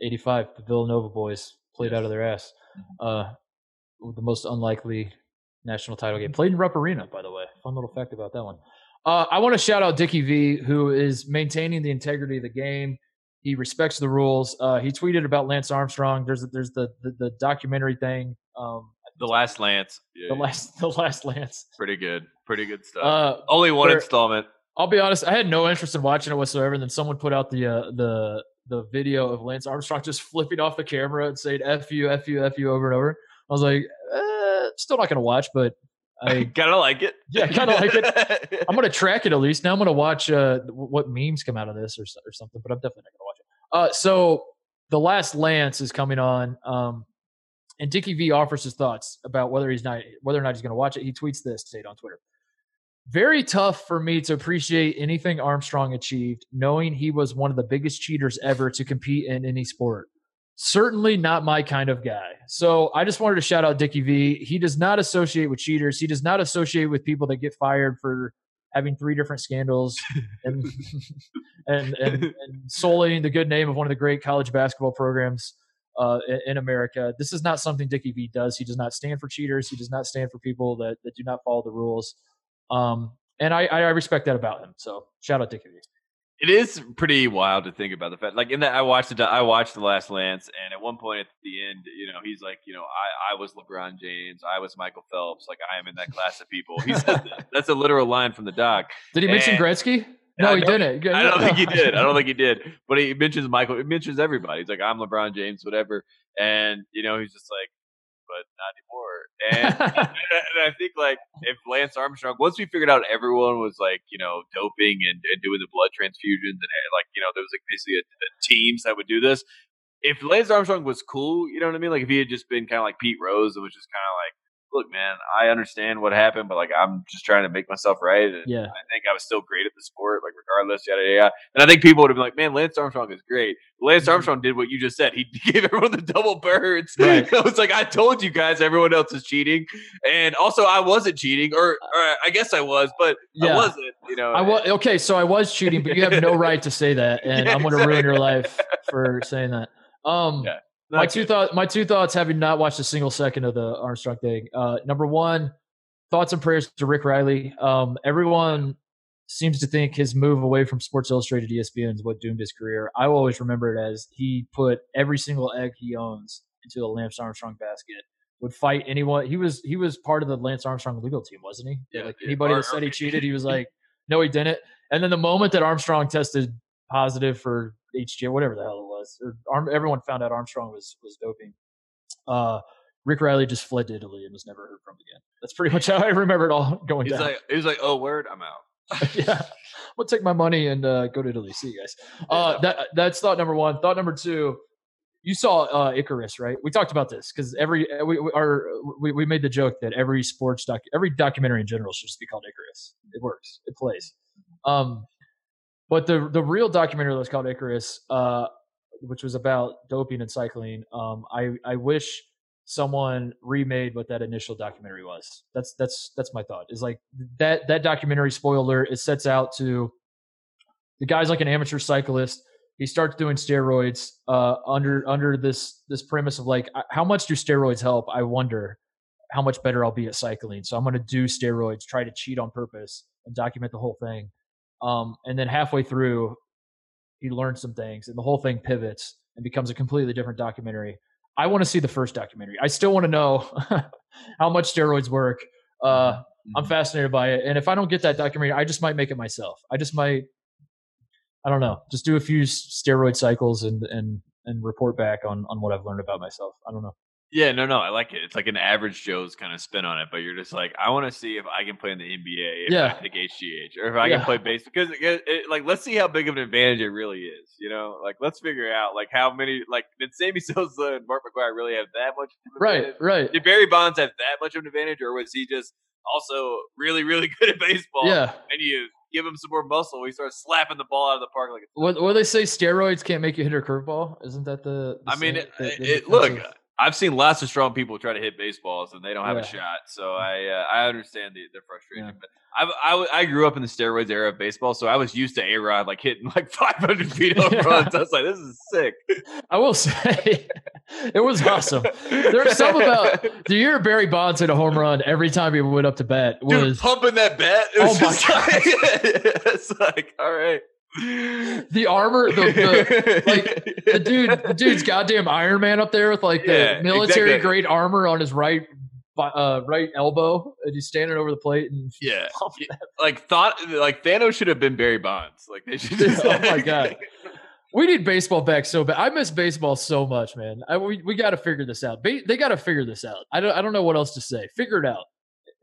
eighty five, the Villanova boys played out of their ass. Mm-hmm. Uh, the most unlikely national title game. Played in Rupp Arena, by the way. Fun little fact about that one. Uh, I want to shout out Dickie V, who is maintaining the integrity of the game. He respects the rules. Uh, he tweeted about Lance Armstrong. There's there's the the, the documentary thing. Um, The last Lance. Yeah, the yeah. last the last Lance. Pretty good. Pretty good stuff. Uh, Only one there- installment. I'll be honest. I had no interest in watching it whatsoever. And then someone put out the uh, the the video of Lance Armstrong just flipping off the camera and saying "f you, f you, f you" over and over. I was like, eh, still not gonna watch, but I kind of like it. Yeah, kinda like it. I'm gonna track it at least. Now I'm gonna watch uh, what memes come out of this or or something. But I'm definitely not gonna watch. Uh, so the last Lance is coming on, um, and Dickie V offers his thoughts about whether he's not whether or not he's gonna watch it. He tweets this Tate on Twitter. Very tough for me to appreciate anything Armstrong achieved, knowing he was one of the biggest cheaters ever to compete in any sport. Certainly not my kind of guy. So I just wanted to shout out Dickie V. He does not associate with cheaters. He does not associate with people that get fired for having three different scandals and and, and, and sullying the good name of one of the great college basketball programs uh, in, in America. This is not something Dickie V does. He does not stand for cheaters. He does not stand for people that, that do not follow the rules. Um, and I, I respect that about him. So shout out Dickie V. It is pretty wild to think about the fact. Like in that, I watched the I watched the Last Lance, and at one point at the end, you know, he's like, you know, I I was LeBron James, I was Michael Phelps, like I am in that class of people. He said that. that's a literal line from the doc. Did he mention Gretzky? No, he didn't. I don't think he did. I don't think he did. But he mentions Michael. He mentions everybody. He's like, I'm LeBron James, whatever. And you know, he's just like, but not anymore. And, and I think like if Lance Armstrong, once we figured out everyone was like, you know, doping and, and doing the blood transfusions and eh, like, you know, there was like basically a, a teams that would do this. If Lance Armstrong was cool, you know what I mean? Like if he had just been kind of like Pete Rose and was just kind of like, look, man, I understand what happened, but like I'm just trying to make myself right. And yeah. I think I was still great at the sport, like regardless, yada yada. yada. And I think people would have been like, "Man, Lance Armstrong is great." Lance Mhm. Armstrong did what you just said. He gave everyone the double birds. Right. I was like, "I told you guys, everyone else is cheating," and also I wasn't cheating, or, or I guess I was, but I wasn't. You know, I was okay, so I was cheating, but you have no right to say that, and Yeah, I'm going to ruin your life for saying that. Um, Yeah. My two thoughts. My two thoughts, having not watched a single second of the Armstrong thing. Uh, number one, thoughts and prayers to Rick Reilly. Um, everyone seems to think his move away from Sports Illustrated ESPN is what doomed his career. I will always remember it as he put every single egg he owns into the Lance Armstrong basket. Would fight anyone. He was he was part of the Lance Armstrong legal team, wasn't he? Yeah, like anybody that said he cheated, he was like, no, he didn't. And then the moment that Armstrong tested positive for HGH, whatever the hell it was, or Arm, everyone found out Armstrong was was doping. Uh, Rick Reilly just fled to Italy and was never heard from again. That's pretty much how I remember it all going He's down. like, he's like, "Oh, word, I'm out." yeah, we'll take my money and uh, go to Italy. See you guys. Uh, that that's thought number one. Thought number two. You saw uh, Icarus, right? We talked about this because every uh, we, we our we, we made the joke that every sports doc every documentary in general should just be called Icarus. It works. It plays. Um, but the the real documentary that was called Icarus, uh, which was about doping and cycling, um, I I wish someone remade what that initial documentary was. That's that's that's my thought. Is like that that documentary spoiler it sets out to the guy's like an amateur cyclist. he starts doing steroids uh, under under this this premise of like how much do steroids help i wonder how much better i'll be at cycling so i'm going to do steroids try to cheat on purpose and document the whole thing um, and then halfway through he learns some things and the whole thing pivots and becomes a completely different documentary i want to see the first documentary i still want to know how much steroids work uh, mm-hmm. i'm fascinated by it and if i don't get that documentary i just might make it myself i just might I don't know. Just do a few steroid cycles and and and report back on on what I've learned about myself. I don't know. Yeah, no, no, I like it. It's like an average Joe's kind of spin on it, but you're just like, I want to see if I can play in the NBA if yeah. I pick HGH or if I yeah. can play base because it, it, like let's see how big of an advantage it really is. You know, like let's figure out like how many like did Sammy Sosa and Mark McGwire really have that much? Right, right. Did Barry Bonds have that much of an advantage, or was he just also really, really good at baseball? Yeah, and you give him some more muscle. He starts slapping the ball out of the park like. What? What they say? Steroids can't make you hit a curveball. Isn't that the? the I mean, it, the, the it, look. I've seen lots of strong people try to hit baseballs and they don't have yeah. a shot. So I uh, I understand the, the frustration. Yeah. But I, I, I grew up in the steroids era of baseball, so I was used to A Rod like hitting like 500 feet home yeah. runs. I was like, this is sick. I will say, it was awesome. There's some about the year Barry Bonds hit a home run every time he went up to bat was Dude, pumping that bat. It was oh my god! Like, it's like all right the armor, the, the, like the dude, the dude's goddamn Iron Man up there with like the military exactly. grade armor on his right uh, right elbow, and he's standing over the plate and yeah, like thought like Thanos should have been Barry Bonds. Like they should. Just, oh my god. We need baseball back so bad. I miss baseball so much, man. I, we we got to figure this out. Ba- they got to figure this out. I don't I don't know what else to say. Figure it out,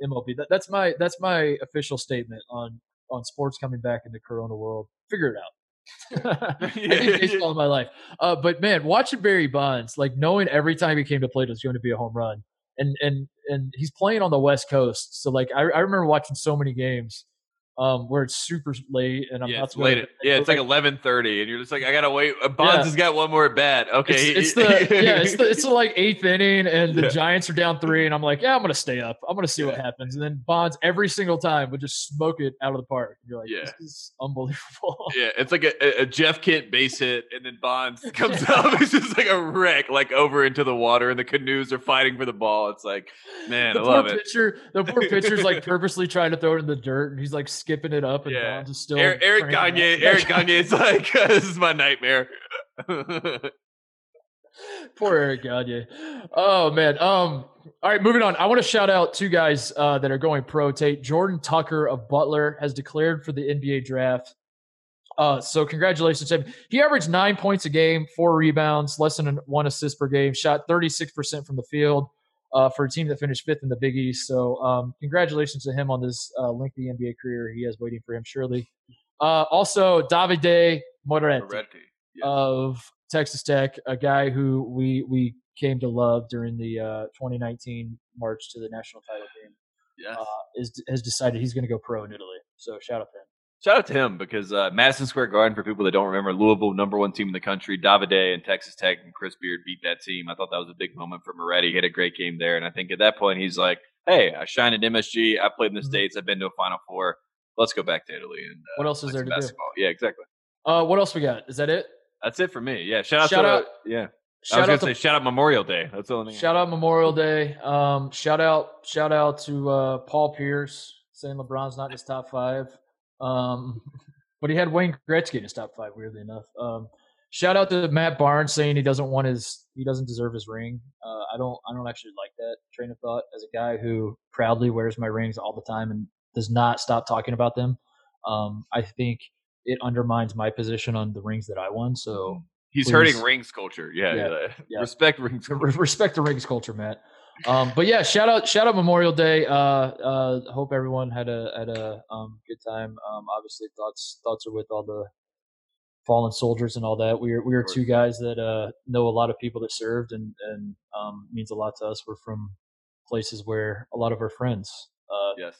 MLB. That, that's my that's my official statement on on sports coming back in the Corona world. Figure it out. I need baseball in my life. Uh, but man, watching Barry Bonds, like knowing every time he came to play it was going to be a home run, and and and he's playing on the West Coast, so like I, I remember watching so many games um, where it's super late and I'm yeah, not to late. Yeah, it's like eleven thirty, and you're just like, I gotta wait. Uh, Bonds yeah. has got one more at bat. Okay, it's, it's the yeah, it's the it's the like eighth inning, and the yeah. Giants are down three, and I'm like, yeah, I'm gonna stay up. I'm gonna see what happens, and then Bonds every single time would just smoke it out of the park. You're like, yeah. this is unbelievable. Yeah, it's like a, a Jeff Kent base hit, and then Bonds comes up. It's just like a wreck, like over into the water, and the canoes are fighting for the ball. It's like, man, the I love it. Pitcher, the poor pitcher's like purposely trying to throw it in the dirt, and he's like skipping it up, and yeah. Is still Eric, Eric Gagne. Eric Gagne is like, this is my nightmare. Poor Eric Gagne. Oh man. Um. All right, moving on. I want to shout out two guys uh, that are going pro. Tate Jordan Tucker of Butler has declared for the NBA draft. Uh, so congratulations to him. He averaged nine points a game, four rebounds, less than one assist per game, shot 36% from the field uh, for a team that finished fifth in the Big East. So um, congratulations to him on this uh, lengthy NBA career he has waiting for him, surely. Uh, also, Davide Moretti, Moretti yes. of Texas Tech, a guy who we we came to love during the uh, 2019 march to the national title game. Yes. Uh, is has decided he's going to go pro in Italy. So shout out to him. Shout out to him because uh, Madison Square Garden, for people that don't remember, Louisville, number one team in the country, Davide and Texas Tech and Chris Beard beat that team. I thought that was a big moment for Moretti. He had a great game there. And I think at that point, he's like, hey, I shine at MSG. I played in the mm-hmm. States. I've been to a Final Four. Let's go back to Italy. And uh, What else is there to basketball. do? Yeah, exactly. Uh, what else we got? Is that it? That's it for me. Yeah. Shout out shout to, out, yeah. Shout I was gonna say shout out Memorial Day. That's the only thing. Shout out Memorial Day. Um, shout out, shout out to uh, Paul Pierce saying LeBron's not in his top five. Um, but he had Wayne Gretzky in his top five. Weirdly enough, um, shout out to Matt Barnes saying he doesn't want his he doesn't deserve his ring. Uh, I don't I don't actually like that train of thought as a guy who proudly wears my rings all the time and does not stop talking about them. Um, I think it undermines my position on the rings that I won. So mm-hmm. he's please, hurting rings culture. Yeah, yeah, yeah. respect rings. Culture. Respect the rings culture, Matt. Um, but yeah, shout out, shout out Memorial Day. Uh, uh, hope everyone had a had a um, good time. Um, obviously, thoughts thoughts are with all the fallen soldiers and all that. We are we are two guys that uh, know a lot of people that served, and and um, means a lot to us. We're from places where a lot of our friends uh, yes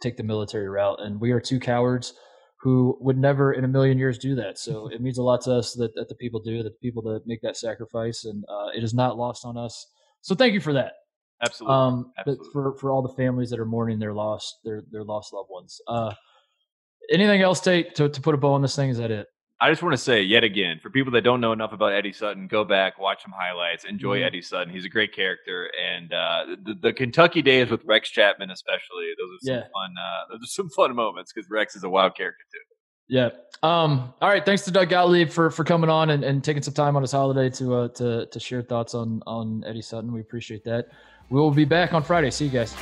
take the military route, and we are two cowards who would never in a million years do that. So it means a lot to us that, that the people do, that the people that make that sacrifice, and uh, it is not lost on us so thank you for that. Absolutely. Um, Absolutely. for for all the families that are mourning their lost their their lost loved ones. Uh, anything else, Tate, to to put a bow on this thing? Is that it? I just want to say yet again, for people that don't know enough about Eddie Sutton, go back, watch some highlights, enjoy mm-hmm. Eddie Sutton. He's a great character, and uh, the, the, Kentucky days with Rex Chapman, especially, those are some yeah. fun. Uh, those are some fun moments because Rex is a wild character too. Yeah. Um, all right. Thanks to Doug Gottlieb for for coming on and, and taking some time on his holiday to uh, to to share thoughts on on Eddie Sutton. We appreciate that. We will be back on Friday. See you guys.